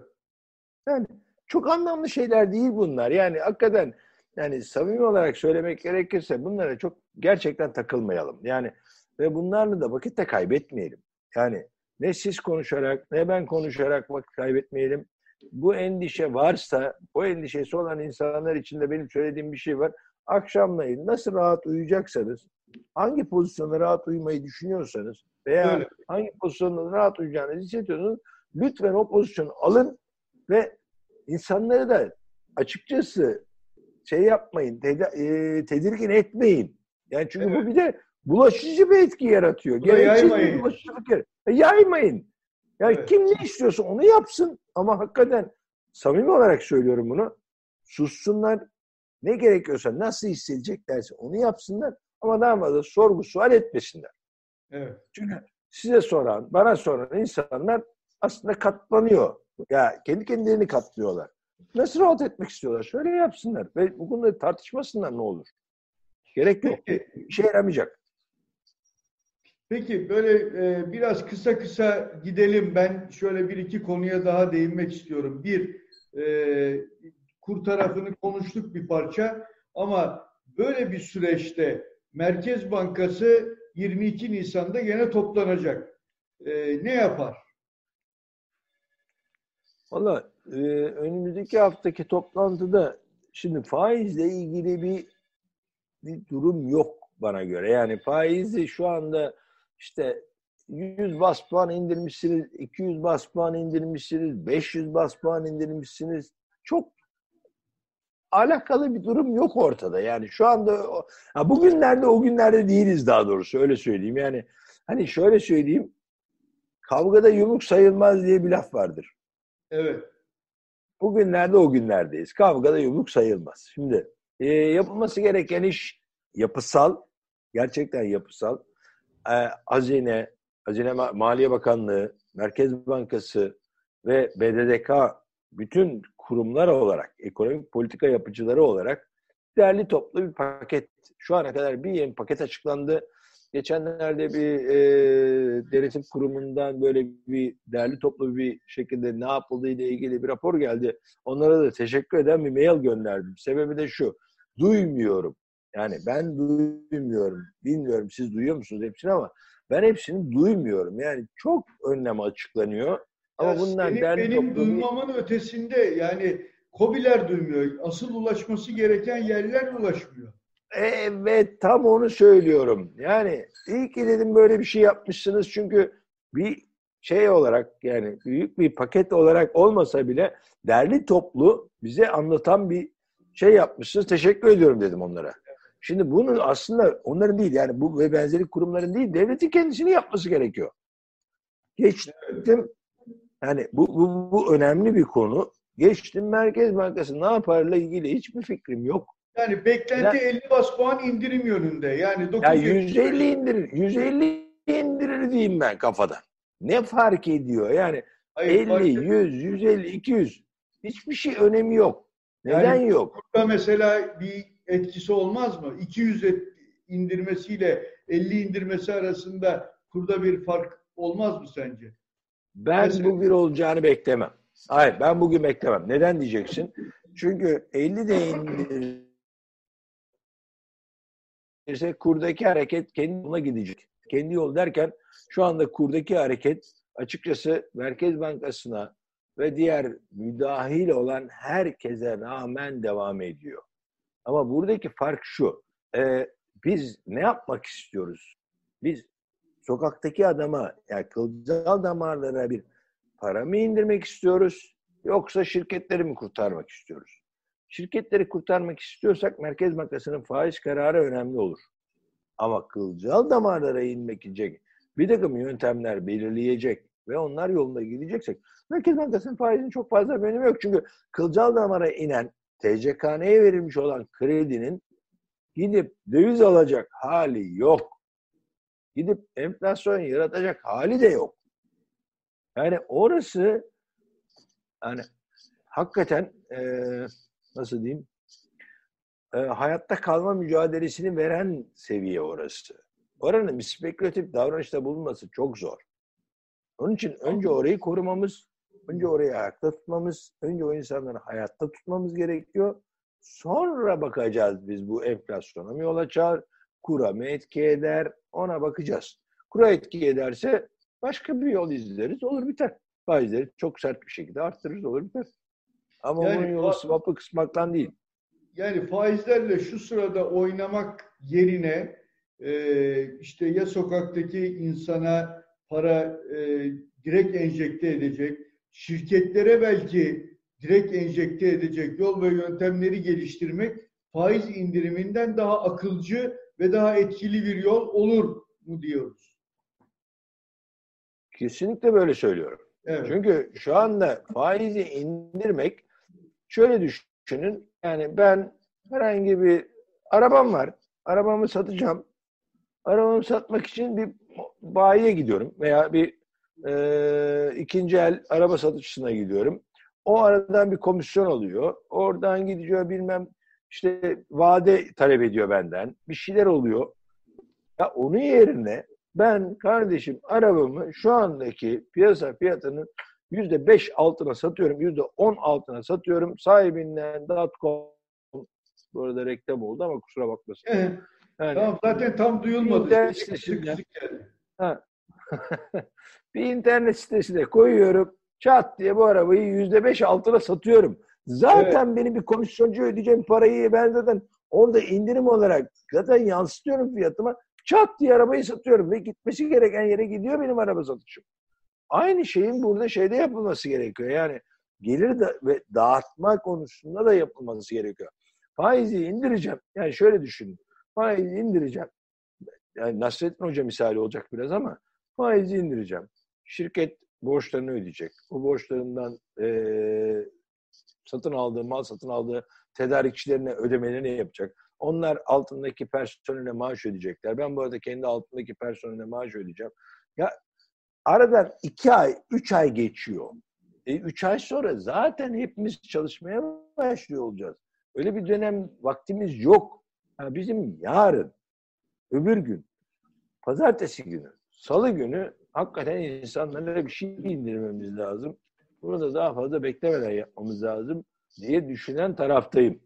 Yani çok anlamlı şeyler değil bunlar. Yani hakikaten yani samimi olarak söylemek gerekirse bunlara çok gerçekten takılmayalım. Yani ve bunlarla da vakit de kaybetmeyelim. Yani ne siz konuşarak ne ben konuşarak vakit kaybetmeyelim. Bu endişe varsa, o endişesi olan insanlar için de benim söylediğim bir şey var. Akşamleyin nasıl rahat uyuyacaksanız, hangi pozisyonda rahat uyumayı düşünüyorsanız veya Öyle. hangi pozisyonda rahat uyuyacağınızı hissediyorsanız lütfen o pozisyonu alın ve insanları da açıkçası şey yapmayın, ted- e, tedirgin etmeyin. Yani çünkü evet. bu bir de bulaşıcı bir etki yaratıyor. Gereksiz bulaşıcılık yar- e, yaymayın. Yani evet. kim ne istiyorsa onu yapsın ama hakikaten samimi olarak söylüyorum bunu. Sussunlar. Ne gerekiyorsa nasıl hissedeceklerse onu yapsınlar ama daha fazla sorgu sual etmesinler. Evet. Çünkü size soran, bana soran insanlar aslında katlanıyor. Ya kendi kendilerini katlıyorlar. Nasıl rahat etmek istiyorlar? Şöyle yapsınlar. Ve bu konuda tartışmasınlar ne olur. Gerek yok. Peki, bir şey yaramayacak. Peki böyle e, biraz kısa kısa gidelim. Ben şöyle bir iki konuya daha değinmek istiyorum. Bir, e, kur tarafını konuştuk bir parça ama böyle bir süreçte Merkez Bankası 22 Nisan'da gene toplanacak. E, ne yapar? Valla e, önümüzdeki haftaki toplantıda şimdi faizle ilgili bir, bir durum yok bana göre. Yani faizi şu anda işte 100 bas puan indirmişsiniz, 200 bas puan indirmişsiniz, 500 bas puan indirmişsiniz. Çok alakalı bir durum yok ortada. Yani şu anda ha bugünlerde o günlerde değiliz daha doğrusu öyle söyleyeyim. Yani hani şöyle söyleyeyim kavgada yumruk sayılmaz diye bir laf vardır. Evet. Bugünlerde o günlerdeyiz. Kavgada yumruk sayılmaz. Şimdi e, yapılması gereken iş yapısal, gerçekten yapısal. E, Hazine, Hazine Maliye Bakanlığı, Merkez Bankası ve BDDK bütün kurumlar olarak, ekonomik politika yapıcıları olarak değerli toplu bir paket. Şu ana kadar bir yeni paket açıklandı. Geçenlerde bir e, denetim kurumundan böyle bir değerli toplu bir şekilde ne yapıldığı ile ilgili bir rapor geldi. Onlara da teşekkür eden bir mail gönderdim. Sebebi de şu. Duymuyorum. Yani ben duymuyorum. Bilmiyorum siz duyuyor musunuz hepsini ama ben hepsini duymuyorum. Yani çok önlem açıklanıyor. Ama ya bundan senin, değerli benim toplu... duymamın ötesinde yani COBİ'ler duymuyor. Asıl ulaşması gereken yerler ulaşmıyor. Evet tam onu söylüyorum. Yani iyi ki dedim böyle bir şey yapmışsınız çünkü bir şey olarak yani büyük bir paket olarak olmasa bile derli toplu bize anlatan bir şey yapmışsınız. Teşekkür ediyorum dedim onlara. Şimdi bunu aslında onların değil yani bu ve benzeri kurumların değil devletin kendisini yapması gerekiyor. Geçtim yani bu, bu, bu önemli bir konu. Geçtim Merkez Bankası ne yaparla ilgili hiçbir fikrim yok. Yani beklenti ya, 50 bas puan indirim yönünde. Yani 9 ya 150 indirir. 150 indirir diyeyim ben kafadan. Ne fark ediyor? Yani Hayır, 50, 100, 150, 200 hiçbir şey önemi yok. Neden yani yok? Burada mesela bir etkisi olmaz mı? 200 indirmesiyle 50 indirmesi arasında kurda bir fark olmaz mı sence? Ben Mesela... bugün olacağını beklemem. Hayır ben bugün beklemem. Neden diyeceksin? Çünkü 50 de indirse kurdaki hareket kendi yoluna gidecek. Kendi yol derken şu anda kurdaki hareket açıkçası Merkez Bankası'na ve diğer müdahil olan herkese rağmen devam ediyor. Ama buradaki fark şu. E, biz ne yapmak istiyoruz? Biz sokaktaki adama yani kılcal damarlara bir para mı indirmek istiyoruz yoksa şirketleri mi kurtarmak istiyoruz? Şirketleri kurtarmak istiyorsak Merkez Bankası'nın faiz kararı önemli olur. Ama kılcal damarlara inmek için bir takım yöntemler belirleyecek ve onlar yolunda gideceksek Merkez Bankası'nın faizinin çok fazla bir önemi yok. Çünkü kılcal damara inen TCKN'ye verilmiş olan kredinin gidip döviz alacak hali yok. Gidip enflasyon yaratacak hali de yok. Yani orası yani hakikaten e, nasıl diyeyim e, hayatta kalma mücadelesini veren seviye orası. Oranın bir spekülatif davranışta bulunması çok zor. Onun için önce orayı korumamız, önce orayı ayakta tutmamız, önce o insanları hayatta tutmamız gerekiyor. Sonra bakacağız biz bu enflasyona mı yol açar, kura mı etki eder, ona bakacağız. Kura etki ederse başka bir yol izleriz, olur biter. Faizleri çok sert bir şekilde arttırırız, olur biter. Ama yani, bunun yolu swap'ı kısmaktan değil. Yani faizlerle şu sırada oynamak yerine e, işte ya sokaktaki insana para e, direkt enjekte edecek, şirketlere belki direkt enjekte edecek yol ve yöntemleri geliştirmek faiz indiriminden daha akılcı ve daha etkili bir yol olur mu diyoruz. Kesinlikle böyle söylüyorum. Evet. Çünkü şu anda faizi indirmek şöyle düşünün yani ben herhangi bir arabam var. Arabamı satacağım. Arabamı satmak için bir bayiye gidiyorum veya bir e, ikinci el araba satışına gidiyorum. O aradan bir komisyon alıyor. Oradan gidiyor bilmem işte vade talep ediyor benden. Bir şeyler oluyor. Ya onun yerine ben kardeşim arabamı şu andaki piyasa fiyatının yüzde beş altına satıyorum, yüzde on altına satıyorum. Sahibinden .com bu arada reklam oldu ama kusura bakmasın. Evet. Yani, tamam zaten tam duyulmadı. İnternet sitesinde, ha. bir internet sitesine koyuyorum. Çat diye bu arabayı yüzde beş altına satıyorum. Zaten evet. benim bir komisyoncu ödeyeceğim parayı ben zaten orada indirim olarak zaten yansıtıyorum fiyatıma. Çat diye arabayı satıyorum ve gitmesi gereken yere gidiyor benim araba satışım. Aynı şeyin burada şeyde yapılması gerekiyor. Yani gelir da ve dağıtma konusunda da yapılması gerekiyor. Faizi indireceğim. Yani şöyle düşünün. Faizi indireceğim. Yani Nasrettin Hoca misali olacak biraz ama faizi indireceğim. Şirket borçlarını ödeyecek. O borçlarından e, satın aldığı mal, satın aldığı tedarikçilerine ödemelerini yapacak. Onlar altındaki personele maaş ödeyecekler. Ben bu arada kendi altındaki personele maaş ödeyeceğim. Ya aradan iki ay, üç ay geçiyor. E, üç ay sonra zaten hepimiz çalışmaya başlıyor olacağız. Öyle bir dönem vaktimiz yok. Yani bizim yarın, öbür gün, pazartesi günü, salı günü hakikaten insanlara bir şey indirmemiz lazım. Bunu da daha fazla beklemeden yapmamız lazım diye düşünen taraftayım.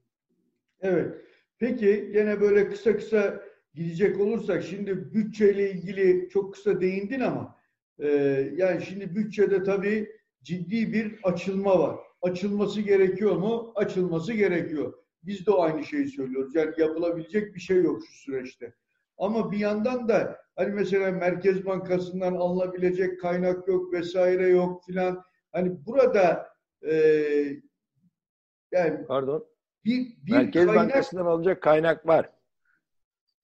Evet. Peki yine böyle kısa kısa gidecek olursak şimdi bütçeyle ilgili çok kısa değindin ama e, yani şimdi bütçede tabii ciddi bir açılma var. Açılması gerekiyor mu? Açılması gerekiyor. Biz de aynı şeyi söylüyoruz. Yani yapılabilecek bir şey yok şu süreçte. Ama bir yandan da hani mesela Merkez Bankası'ndan alınabilecek kaynak yok vesaire yok filan. Hani burada e, yani pardon bir, bir Merkez kaynak, Bankası'ndan alacak kaynak var.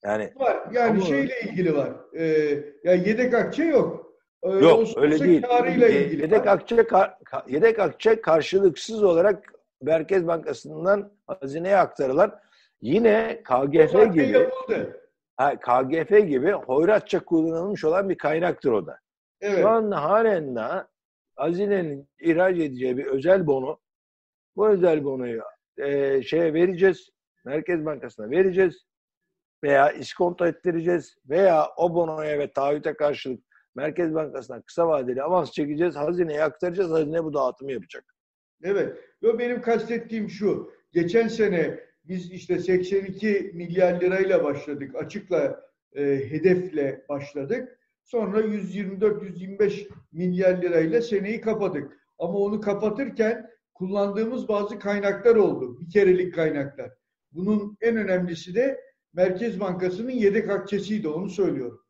Yani var. Yani ama... şeyle ilgili var. Ee, yani yedek akçe yok. Ee, yok öyle değil. Yedek akçe yedek akçe karşılıksız olarak Merkez Bankası'ndan hazineye aktarılan yine KGF gibi. Ha, KGF gibi hoyratça kullanılmış olan bir kaynaktır o da. Evet. Şu an halen daha hazinenin ihraç edeceği bir özel bono bu özel bonoyu e, şeye vereceğiz. Merkez Bankası'na vereceğiz. veya iskonto ettireceğiz veya o bonoya ve taahhüte karşılık Merkez Bankası'ndan kısa vadeli avans çekeceğiz, hazineye aktaracağız, hazine bu dağıtımı yapacak. Evet. Yo benim kastettiğim şu. Geçen sene biz işte 82 milyar lirayla başladık. Açıkla e, hedefle başladık. Sonra 124-125 milyar lirayla seneyi kapadık. Ama onu kapatırken kullandığımız bazı kaynaklar oldu. Bir kerelik kaynaklar. Bunun en önemlisi de Merkez Bankası'nın yedek akçesiydi. Onu söylüyorum.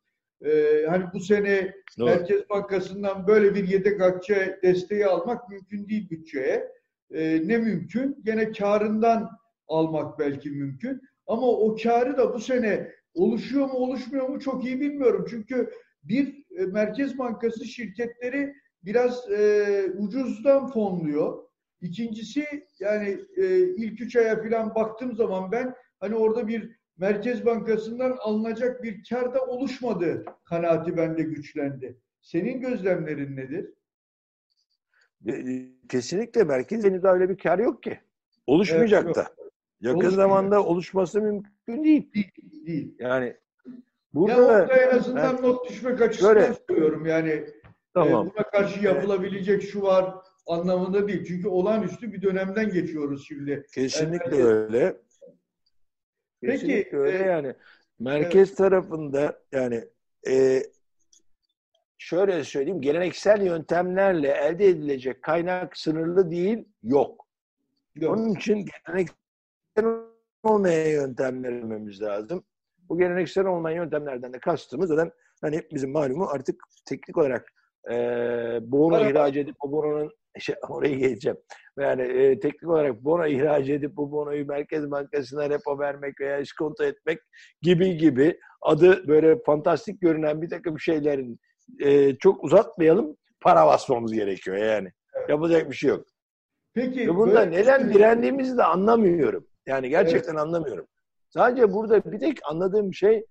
Ee, hani bu sene Doğru. Merkez Bankası'ndan böyle bir yedek akçe desteği almak mümkün değil bütçeye. Ee, ne mümkün? Gene karından almak belki mümkün. Ama o karı da bu sene oluşuyor mu oluşmuyor mu çok iyi bilmiyorum. Çünkü bir e, Merkez Bankası şirketleri biraz e, ucuzdan fonluyor. İkincisi yani e, ilk üç aya falan baktığım zaman ben hani orada bir Merkez Bankası'ndan alınacak bir kar da oluşmadı kanaati bende güçlendi. Senin gözlemlerin nedir? Kesinlikle merkezde öyle bir kar yok ki. Oluşmayacak evet, da. Yakın zamanda oluşması mümkün değil. Değil. değil. Yani burada ya orada en azından ben, not düşmek açısından söylüyorum. Yani e, tamam. e, buna karşı yapılabilecek şu var anlamında değil. Çünkü olağanüstü bir dönemden geçiyoruz şimdi. Kesinlikle yani, öyle. Kesinlikle Peki, öyle e, yani. Merkez evet. tarafında yani e, şöyle söyleyeyim geleneksel yöntemlerle elde edilecek kaynak sınırlı değil, yok. yok. Onun için geleneksel olmayan yöntemler lazım. Bu geleneksel olmayan yöntemlerden de kastımız zaten hani bizim malumu artık teknik olarak e, bono ihraç edip o bononun şey, oraya geleceğim. Yani e, teknik olarak bono ihraç edip bu bonoyu Merkez Bankası'na repo vermek veya iskonto etmek gibi gibi adı böyle fantastik görünen bir takım şeylerin e, çok uzatmayalım para basmamız gerekiyor yani. Evet. Yapacak bir şey yok. Peki. Ve bunda neden şey- direndiğimizi de anlamıyorum. Yani gerçekten evet. anlamıyorum. Sadece burada bir tek anladığım şey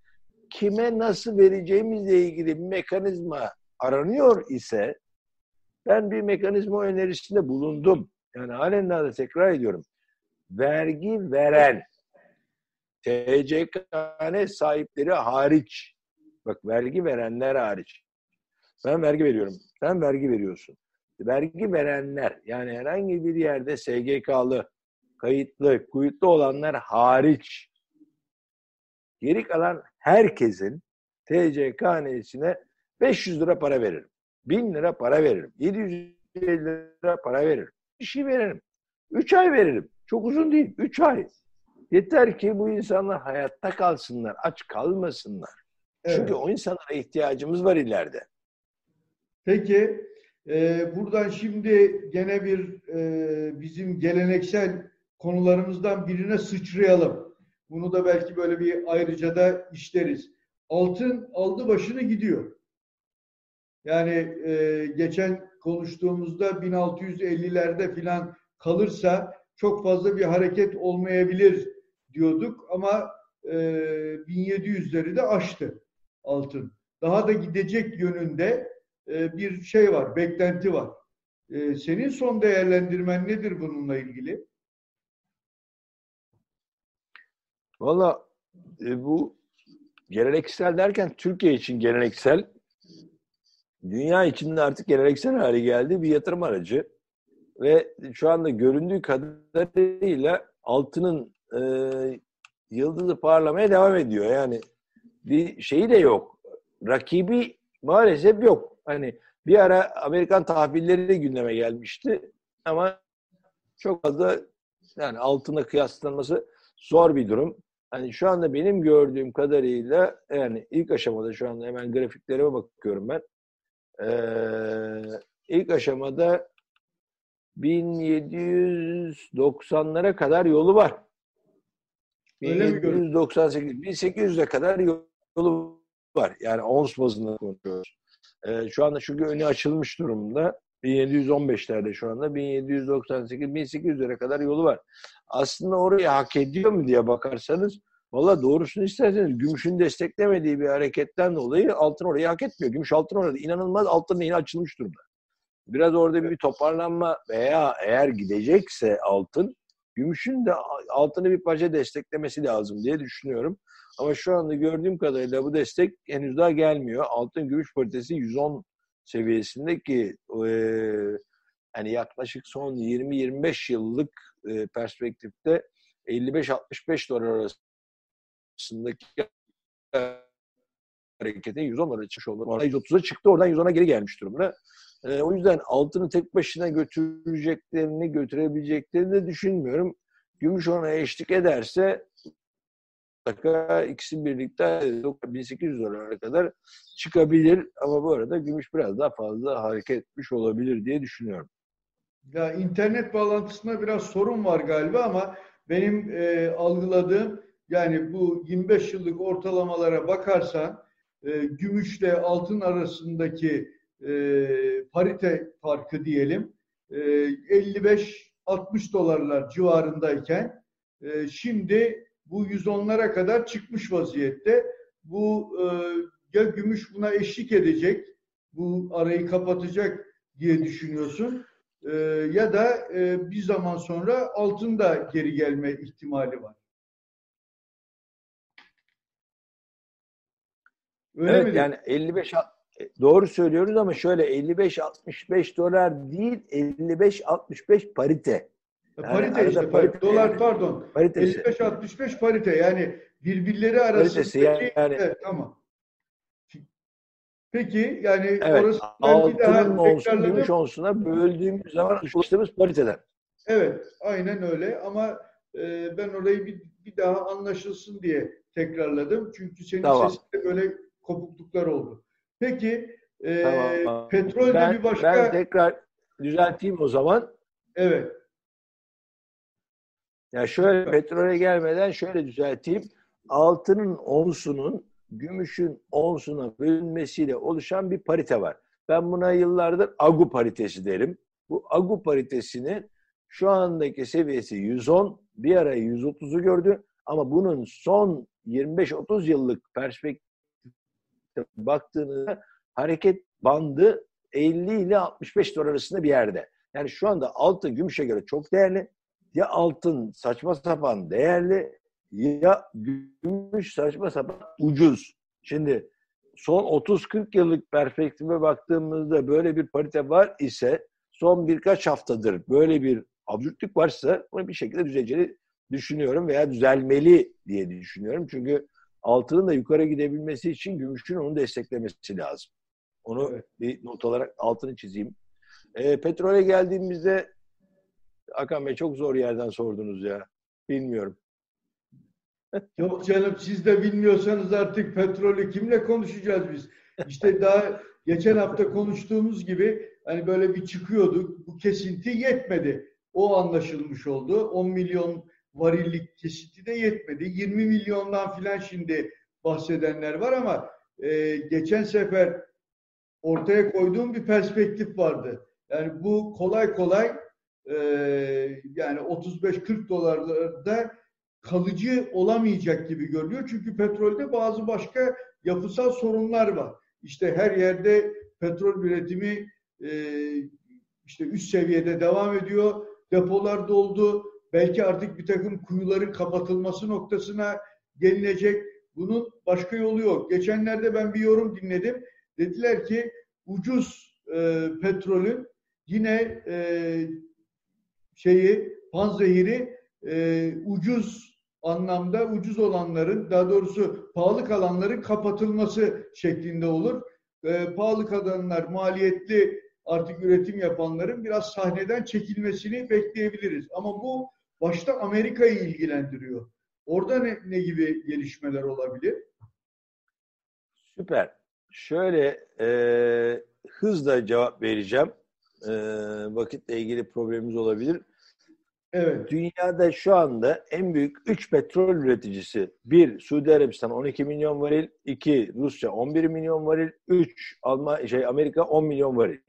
kime nasıl vereceğimizle ilgili bir mekanizma aranıyor ise ben bir mekanizma önerisinde bulundum. Yani halen daha da tekrar ediyorum. Vergi veren TCKN sahipleri hariç bak vergi verenler hariç ben vergi veriyorum. Sen vergi veriyorsun. Vergi verenler yani herhangi bir yerde SGK'lı, kayıtlı, kuyutlu olanlar hariç geri kalan herkesin TCKN'sine 500 lira para veririm. 1000 lira para veririm. 750 lira para veririm. Bir şey veririm. 3 ay veririm. Çok uzun değil. 3 ay. Yeter ki bu insanlar hayatta kalsınlar. Aç kalmasınlar. Evet. Çünkü o insanlara ihtiyacımız var ileride. Peki e, buradan şimdi gene bir e, bizim geleneksel konularımızdan birine sıçrayalım. Bunu da belki böyle bir ayrıca da işleriz. Altın aldı başını gidiyor. Yani e, geçen konuştuğumuzda 1650'lerde filan kalırsa çok fazla bir hareket olmayabilir diyorduk ama e, 1700'leri de aştı altın. Daha da gidecek yönünde e, bir şey var, beklenti var. E, senin son değerlendirmen nedir bununla ilgili? Valla e, bu geleneksel derken Türkiye için geleneksel dünya içinde artık geleneksel hale geldi bir yatırım aracı. Ve şu anda göründüğü kadarıyla altının e, yıldızı parlamaya devam ediyor. Yani bir şeyi de yok. Rakibi maalesef yok. Hani bir ara Amerikan tahvilleri de gündeme gelmişti ama çok fazla yani altına kıyaslanması zor bir durum. Hani şu anda benim gördüğüm kadarıyla yani ilk aşamada şu anda hemen grafiklerime bakıyorum ben. Ee, ilk aşamada 1790'lara kadar yolu var. 1798, 1800'e kadar yolu var. Yani ons bazında konuşuyoruz. Ee, şu anda çünkü önü açılmış durumda. 1715'lerde şu anda 1798 1800'lere kadar yolu var. Aslında orayı hak ediyor mu diye bakarsanız Valla doğrusunu isterseniz gümüşün desteklemediği bir hareketten dolayı altın orayı hak etmiyor. Gümüş altın orada inanılmaz altın yine açılmış durumda. Biraz orada bir toparlanma veya eğer gidecekse altın Gümüşün de altını bir parça desteklemesi lazım diye düşünüyorum. Ama şu anda gördüğüm kadarıyla bu destek henüz daha gelmiyor. Altın gümüş paritesi 110 seviyesinde ki e, yani yaklaşık son 20-25 yıllık e, perspektifte 55-65 dolar arasındaki hareketin 110 dolara çıkmış olması. 130'a çıktı oradan 110'a geri gelmiş durumda. E, o yüzden altını tek başına götüreceklerini, götürebileceklerini de düşünmüyorum. Gümüş ona eşlik ederse mutlaka ikisi birlikte 1800 dolara kadar çıkabilir. Ama bu arada gümüş biraz daha fazla hareket etmiş olabilir diye düşünüyorum. Ya internet bağlantısında biraz sorun var galiba ama benim e, algıladığım yani bu 25 yıllık ortalamalara bakarsan e, gümüşle altın arasındaki e, parite farkı diyelim e, 55-60 dolarlar civarındayken e, şimdi bu 110'lara kadar çıkmış vaziyette. Bu e, ya gümüş buna eşlik edecek, bu arayı kapatacak diye düşünüyorsun e, ya da e, bir zaman sonra altın da geri gelme ihtimali var. Öyle evet mi? yani 55 doğru söylüyoruz ama şöyle 55-65 dolar değil 55-65 parite. Yani parite işte parite, dolar pardon. Paritesi. 55-65 parite yani birbirleri arasındaki yani, yani evet, tamam. Peki yani evet, orası ben bir daha olsun, gümüş onsuna böldüğümüz zaman ulaştığımız pariteden. Evet aynen öyle ama e, ben orayı bir, bir daha anlaşılsın diye tekrarladım. Çünkü senin tamam. sesinde böyle kopukluklar oldu. Peki e, tamam. petrolde ben, bir başka... Ben tekrar düzelteyim o zaman. Evet. Ya şöyle petrole gelmeden şöyle düzelteyim. Altının onsunun gümüşün onsuna bölünmesiyle oluşan bir parite var. Ben buna yıllardır AGU paritesi derim. Bu AGU paritesinin şu andaki seviyesi 110, bir ara 130'u gördü ama bunun son 25-30 yıllık perspektif baktığınızda hareket bandı 50 ile 65 dolar arasında bir yerde. Yani şu anda altın gümüşe göre çok değerli. Ya altın saçma sapan değerli ya gümüş saçma sapan ucuz. Şimdi son 30-40 yıllık perspektife baktığımızda böyle bir parite var ise son birkaç haftadır böyle bir absürtlük varsa bunu bir şekilde düzeleceğini düşünüyorum veya düzelmeli diye düşünüyorum. Çünkü altının da yukarı gidebilmesi için gümüşün onu desteklemesi lazım. Onu evet. bir not olarak altını çizeyim. E, petrole geldiğimizde Hakan Bey çok zor yerden sordunuz ya. Bilmiyorum. Yok canım siz de bilmiyorsanız artık petrolü kimle konuşacağız biz? İşte daha geçen hafta konuştuğumuz gibi hani böyle bir çıkıyorduk. Bu kesinti yetmedi. O anlaşılmış oldu. 10 milyon varillik kesinti de yetmedi. 20 milyondan filan şimdi bahsedenler var ama e, geçen sefer ortaya koyduğum bir perspektif vardı. Yani bu kolay kolay e, yani 35-40 dolarlarda kalıcı olamayacak gibi görünüyor. Çünkü petrolde bazı başka yapısal sorunlar var. İşte her yerde petrol üretimi e, işte üst seviyede devam ediyor. Depolar doldu. Belki artık bir takım kuyuların kapatılması noktasına gelinecek. Bunun başka yolu yok. Geçenlerde ben bir yorum dinledim. Dediler ki ucuz e, petrolün yine e, şeyi panzehiri e, ucuz anlamda ucuz olanların daha doğrusu pahalı kalanların kapatılması şeklinde olur. E, pahalı kalanlar maliyetli artık üretim yapanların biraz sahneden çekilmesini bekleyebiliriz. Ama bu başta Amerika'yı ilgilendiriyor. Orada ne, ne gibi gelişmeler olabilir? Süper. Şöyle e, hızla cevap vereceğim. E, vakitle ilgili problemimiz olabilir. Evet. Dünyada şu anda en büyük 3 petrol üreticisi. Bir Suudi Arabistan 12 milyon varil, iki Rusya 11 milyon varil, üç Alman şey Amerika 10 milyon varil.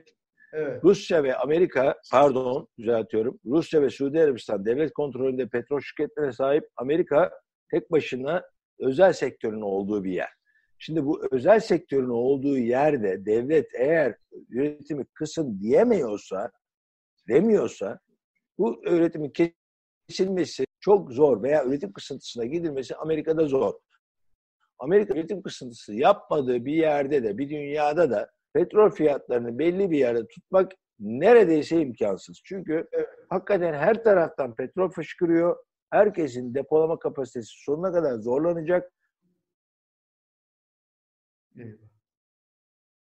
Evet. Rusya ve Amerika, pardon düzeltiyorum. Rusya ve Suudi Arabistan devlet kontrolünde petrol şirketlerine sahip. Amerika tek başına özel sektörün olduğu bir yer. Şimdi bu özel sektörün olduğu yerde devlet eğer üretimi kısın diyemiyorsa, demiyorsa bu üretimi kesilmesi çok zor veya üretim kısıntısına gidilmesi Amerika'da zor. Amerika üretim kısıntısı yapmadığı bir yerde de bir dünyada da petrol fiyatlarını belli bir yerde tutmak neredeyse imkansız. Çünkü evet. hakikaten her taraftan petrol fışkırıyor. Herkesin depolama kapasitesi sonuna kadar zorlanacak. Evet.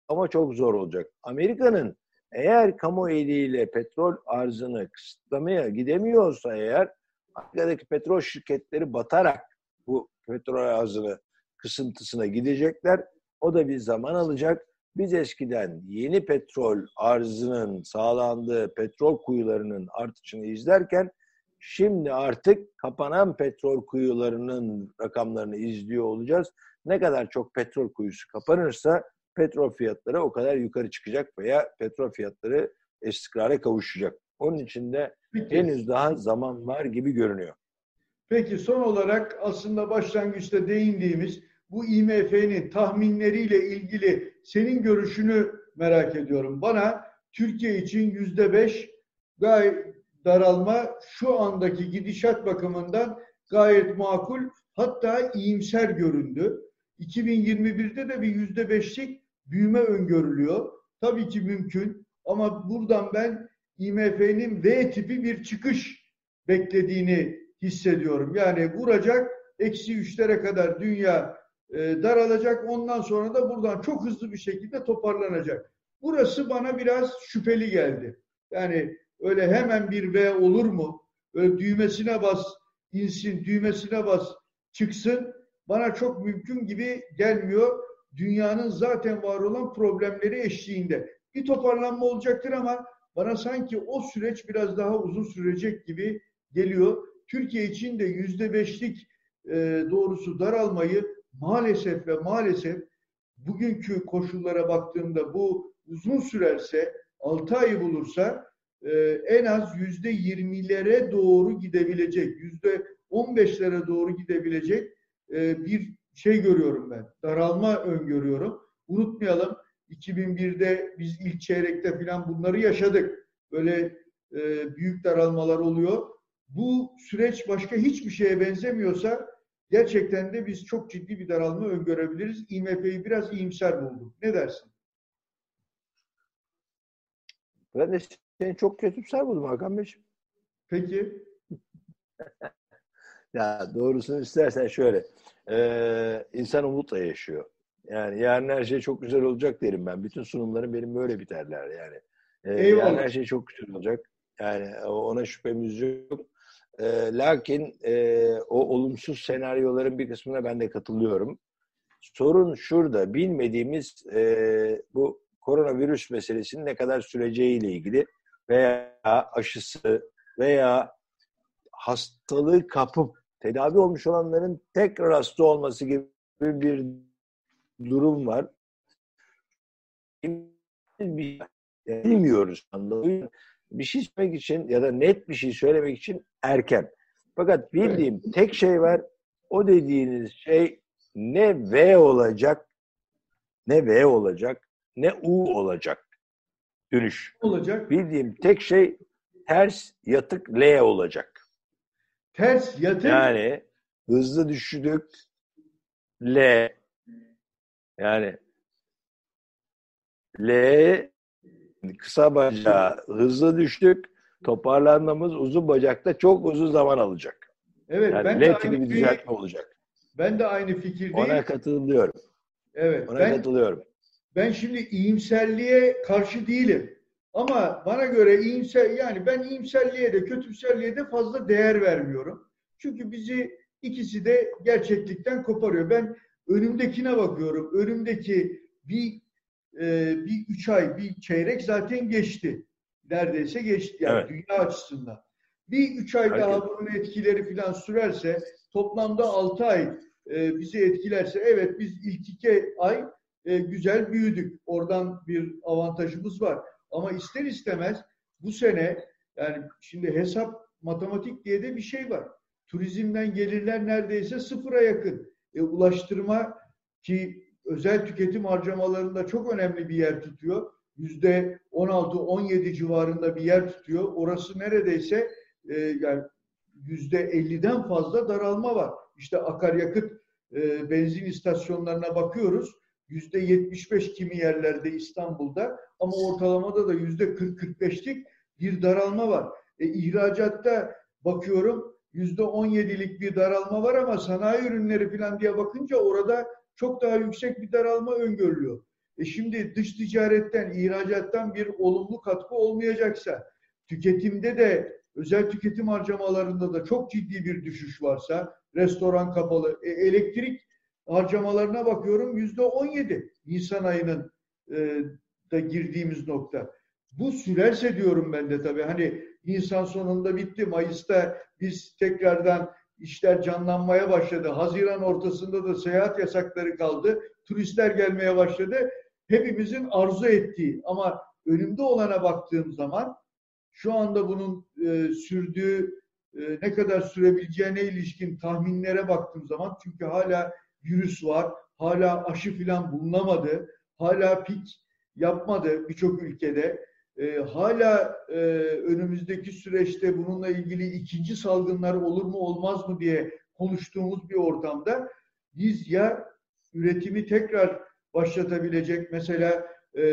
Ama çok zor olacak. Amerika'nın eğer kamu eliyle petrol arzını kısıtlamaya gidemiyorsa eğer Amerika'daki petrol şirketleri batarak bu petrol arzını kısıntısına gidecekler. O da bir zaman alacak. Biz eskiden yeni petrol arzının sağlandığı petrol kuyularının artışını izlerken şimdi artık kapanan petrol kuyularının rakamlarını izliyor olacağız. Ne kadar çok petrol kuyusu kapanırsa petrol fiyatları o kadar yukarı çıkacak veya petrol fiyatları istikrara kavuşacak. Onun için de Peki. henüz daha zaman var gibi görünüyor. Peki son olarak aslında başlangıçta değindiğimiz bu IMF'nin tahminleriyle ilgili senin görüşünü merak ediyorum. Bana Türkiye için yüzde beş gayet daralma şu andaki gidişat bakımından gayet makul hatta iyimser göründü. 2021'de de bir yüzde beşlik büyüme öngörülüyor. Tabii ki mümkün ama buradan ben IMF'nin V tipi bir çıkış beklediğini hissediyorum. Yani vuracak, eksi üçlere kadar dünya e, daralacak. Ondan sonra da buradan çok hızlı bir şekilde toparlanacak. Burası bana biraz şüpheli geldi. Yani öyle hemen bir V olur mu? Öyle düğmesine bas, insin, düğmesine bas, çıksın. Bana çok mümkün gibi gelmiyor. Dünyanın zaten var olan problemleri eşliğinde. Bir toparlanma olacaktır ama bana sanki o süreç biraz daha uzun sürecek gibi geliyor. Türkiye için de yüzde beşlik e, doğrusu daralmayı maalesef ve maalesef bugünkü koşullara baktığımda bu uzun sürerse, 6 ayı bulursa e, en az yüzde yirmilere doğru gidebilecek, yüzde on beşlere doğru gidebilecek e, bir şey görüyorum ben. Daralma öngörüyorum. Unutmayalım 2001'de biz ilk çeyrekte falan bunları yaşadık. Böyle e, büyük daralmalar oluyor. Bu süreç başka hiçbir şeye benzemiyorsa gerçekten de biz çok ciddi bir daralma öngörebiliriz. IMF'yi biraz iyimser buldum. Ne dersin? Ben de seni çok kötümser buldum Hakan Bey. Peki. ya doğrusunu istersen şöyle. Ee, insan umutla yaşıyor. Yani yarın her şey çok güzel olacak derim ben. Bütün sunumlarım benim böyle biterler yani. Ee, yarın her şey çok güzel olacak. Yani ona şüphemiz yok. E, lakin e, o olumsuz senaryoların bir kısmına ben de katılıyorum. Sorun şurada, bilmediğimiz e, bu koronavirüs meselesinin ne kadar süreceğiyle ilgili veya aşısı veya hastalığı kapıp tedavi olmuş olanların tekrar hasta olması gibi bir durum var. Bilmiyoruz bir şey söylemek için ya da net bir şey söylemek için erken. Fakat bildiğim tek şey var. O dediğiniz şey ne V olacak, ne V olacak, ne U olacak. Dönüş. Olacak. Bildiğim tek şey ters yatık L olacak. Ters yatık? Yani hızlı düşüdük L. Yani L kısa bacağı hızlı düştük. Toparlanmamız uzun bacakta çok uzun zaman alacak. Evet. Yani ben tipi bir düzeltme olacak. Ben de aynı fikirdeyim. Ona katılıyorum. Evet. Ona ben, katılıyorum. Ben şimdi iyimserliğe karşı değilim. Ama bana göre iyimser yani ben iyimserliğe de kötümserliğe de fazla değer vermiyorum. Çünkü bizi ikisi de gerçeklikten koparıyor. Ben önümdekine bakıyorum. Önümdeki bir e, bir üç ay, bir çeyrek zaten geçti. Neredeyse geçti yani evet. dünya açısından. Bir üç ay Herkes. daha bunun etkileri falan sürerse toplamda altı ay e, bizi etkilerse evet biz ilk iki ay e, güzel büyüdük. Oradan bir avantajımız var. Ama ister istemez bu sene yani şimdi hesap matematik diye de bir şey var. Turizmden gelirler neredeyse sıfıra yakın. E, ulaştırma ki özel tüketim harcamalarında çok önemli bir yer tutuyor. Yüzde 16-17 civarında bir yer tutuyor. Orası neredeyse e, yani yüzde 50'den fazla daralma var. İşte akaryakıt e, benzin istasyonlarına bakıyoruz. Yüzde 75 kimi yerlerde İstanbul'da ama ortalamada da yüzde 40-45'lik bir daralma var. E, ihracatta bakıyorum yüzde 17'lik bir daralma var ama sanayi ürünleri falan diye bakınca orada çok daha yüksek bir daralma öngörülüyor. E şimdi dış ticaretten, ihracattan bir olumlu katkı olmayacaksa, tüketimde de özel tüketim harcamalarında da çok ciddi bir düşüş varsa, restoran kapalı, e, elektrik harcamalarına bakıyorum yüzde on yedi Nisan ayının e, da girdiğimiz nokta. Bu sürerse diyorum ben de tabii hani Nisan sonunda bitti. Mayıs'ta biz tekrardan işler canlanmaya başladı. Haziran ortasında da seyahat yasakları kaldı. Turistler gelmeye başladı. Hepimizin arzu ettiği ama önümde olana baktığım zaman şu anda bunun e, sürdüğü e, ne kadar sürebileceğine ilişkin tahminlere baktığım zaman çünkü hala virüs var, hala aşı filan bulunamadı, hala pik yapmadı birçok ülkede. E, hala e, önümüzdeki süreçte bununla ilgili ikinci salgınlar olur mu olmaz mı diye konuştuğumuz bir ortamda biz ya üretimi tekrar başlatabilecek mesela e,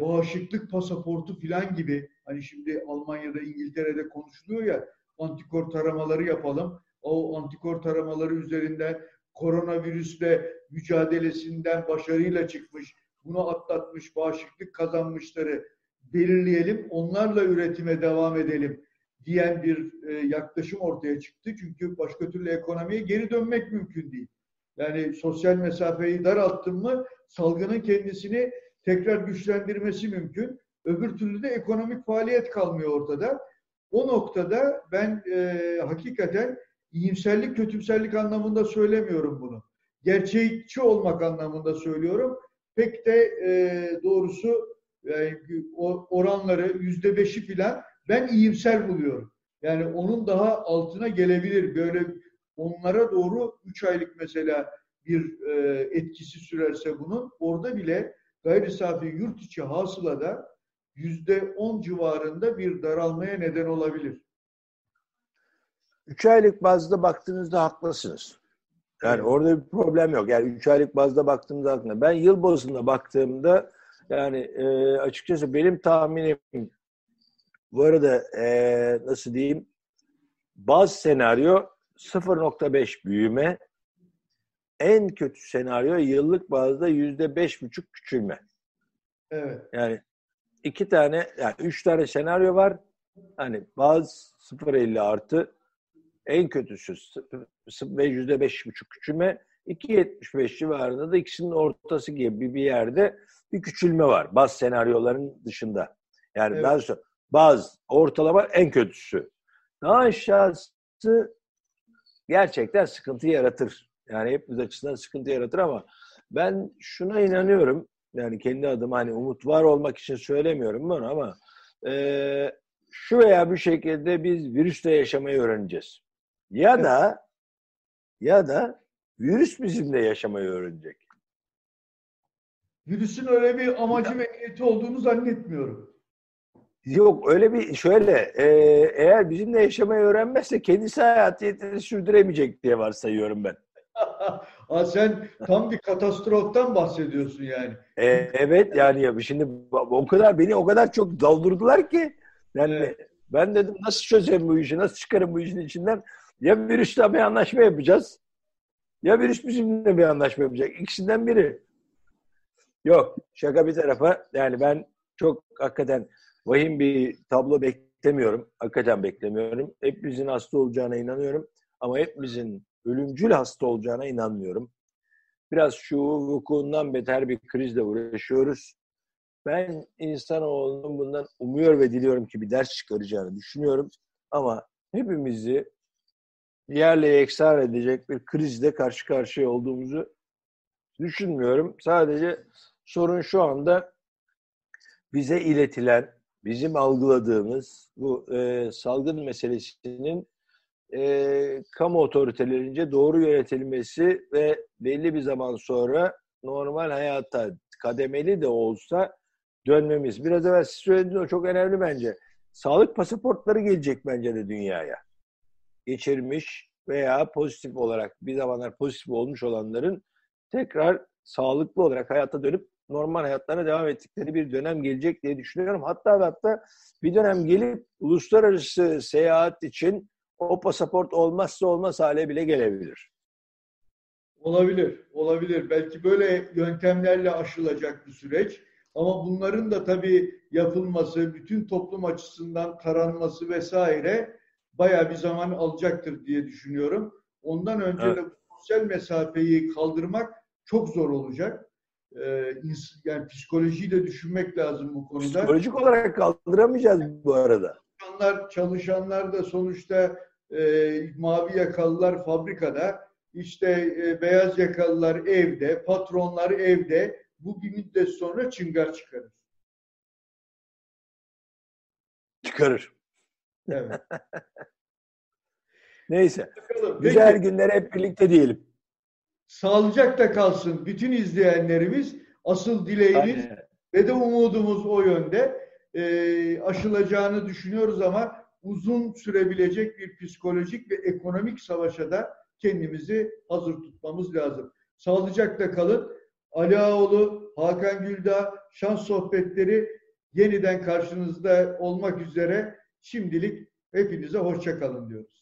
bağışıklık pasaportu filan gibi hani şimdi Almanya'da İngiltere'de konuşuluyor ya antikor taramaları yapalım. O antikor taramaları üzerinden koronavirüsle mücadelesinden başarıyla çıkmış, bunu atlatmış, bağışıklık kazanmışları belirleyelim, onlarla üretime devam edelim diyen bir e, yaklaşım ortaya çıktı. Çünkü başka türlü ekonomiye geri dönmek mümkün değil. Yani sosyal mesafeyi daralttın mı salgının kendisini tekrar güçlendirmesi mümkün. Öbür türlü de ekonomik faaliyet kalmıyor ortada. O noktada ben e, hakikaten iyimserlik, kötümserlik anlamında söylemiyorum bunu. Gerçekçi olmak anlamında söylüyorum. Pek de e, doğrusu yani oranları yüzde beşi filan ben iyimser buluyorum. Yani onun daha altına gelebilir. Böyle onlara doğru üç aylık mesela bir e, etkisi sürerse bunun orada bile gayri safi yurt içi hasılada yüzde on civarında bir daralmaya neden olabilir. Üç aylık bazda baktığınızda haklısınız. Yani orada bir problem yok. Yani üç aylık bazda baktığımda aklına. Ben yıl bazında baktığımda yani e, açıkçası benim tahminim bu arada e, nasıl diyeyim bazı senaryo 0.5 büyüme en kötü senaryo yıllık bazda yüzde beş buçuk küçülme. Evet. Yani iki tane yani üç tane senaryo var. Hani bazı 0.50 artı en kötüsü ve yüzde beş buçuk küçülme. 2.75 civarında da ikisinin ortası gibi bir yerde bir küçülme var. Bazı senaryoların dışında. Yani evet. daha sonra bazı ortalama en kötüsü. Daha aşağısı gerçekten sıkıntı yaratır. Yani hepimiz açısından sıkıntı yaratır ama ben şuna inanıyorum. Yani kendi adıma hani umut var olmak için söylemiyorum bunu ama e, şu veya bir şekilde biz virüsle yaşamayı öğreneceğiz. Ya evet. da ya da virüs bizimle yaşamayı öğrenecek. Virüsün öyle bir amacı ve niyeti olduğunu zannetmiyorum. Yok öyle bir şöyle e, eğer bizimle yaşamayı öğrenmezse kendisi hayatiyetini sürdüremeyecek diye varsayıyorum ben. ha, sen tam bir katastroftan bahsediyorsun yani. E, evet yani ya şimdi o kadar beni o kadar çok daldırdılar ki yani evet. ben dedim nasıl çözeyim bu işi nasıl çıkarım bu işin içinden ya virüsle bir anlaşma yapacağız ya virüs bizimle bir anlaşma yapacak ikisinden biri. Yok şaka bir tarafa yani ben çok hakikaten vahim bir tablo beklemiyorum. Hakikaten beklemiyorum. Hepimizin hasta olacağına inanıyorum. Ama hepimizin ölümcül hasta olacağına inanmıyorum. Biraz şu vukuundan beter bir krizle uğraşıyoruz. Ben insanoğlunun bundan umuyor ve diliyorum ki bir ders çıkaracağını düşünüyorum. Ama hepimizi yerle yeksan edecek bir krizle karşı karşıya olduğumuzu düşünmüyorum. Sadece sorun şu anda bize iletilen, bizim algıladığımız bu e, salgın meselesinin e, kamu otoritelerince doğru yönetilmesi ve belli bir zaman sonra normal hayata kademeli de olsa dönmemiz. Biraz evvel siz söylediğiniz o çok önemli bence. Sağlık pasaportları gelecek bence de dünyaya. Geçirmiş veya pozitif olarak bir zamanlar pozitif olmuş olanların tekrar sağlıklı olarak hayata dönüp normal hayatlarına devam ettikleri bir dönem gelecek diye düşünüyorum. Hatta hatta bir dönem gelip uluslararası seyahat için o pasaport olmazsa olmaz hale bile gelebilir. Olabilir, olabilir. Belki böyle yöntemlerle aşılacak bir süreç. Ama bunların da tabii yapılması, bütün toplum açısından taranması vesaire bayağı bir zaman alacaktır diye düşünüyorum. Ondan önce evet. de sosyal mesafeyi kaldırmak çok zor olacak. Ee, yani psikolojiyi de düşünmek lazım bu konuda. Psikolojik olarak kaldıramayacağız bu arada. Çalışanlar, çalışanlar da sonuçta e, mavi yakalılar fabrikada, işte e, beyaz yakalılar evde, patronlar evde. Bu bir müddet sonra çıngar çıkarır. Çıkarır. Evet. Neyse. Bakalım. Güzel Peki. günler hep birlikte diyelim. Sağlıcakla kalsın bütün izleyenlerimiz. Asıl dileğimiz Aynen. ve de umudumuz o yönde. E, aşılacağını düşünüyoruz ama uzun sürebilecek bir psikolojik ve ekonomik savaşa da kendimizi hazır tutmamız lazım. Sağlıcakla kalın. Ali Ağoğlu, Hakan Güldağ, Şans Sohbetleri yeniden karşınızda olmak üzere şimdilik hepinize hoşça kalın diyoruz.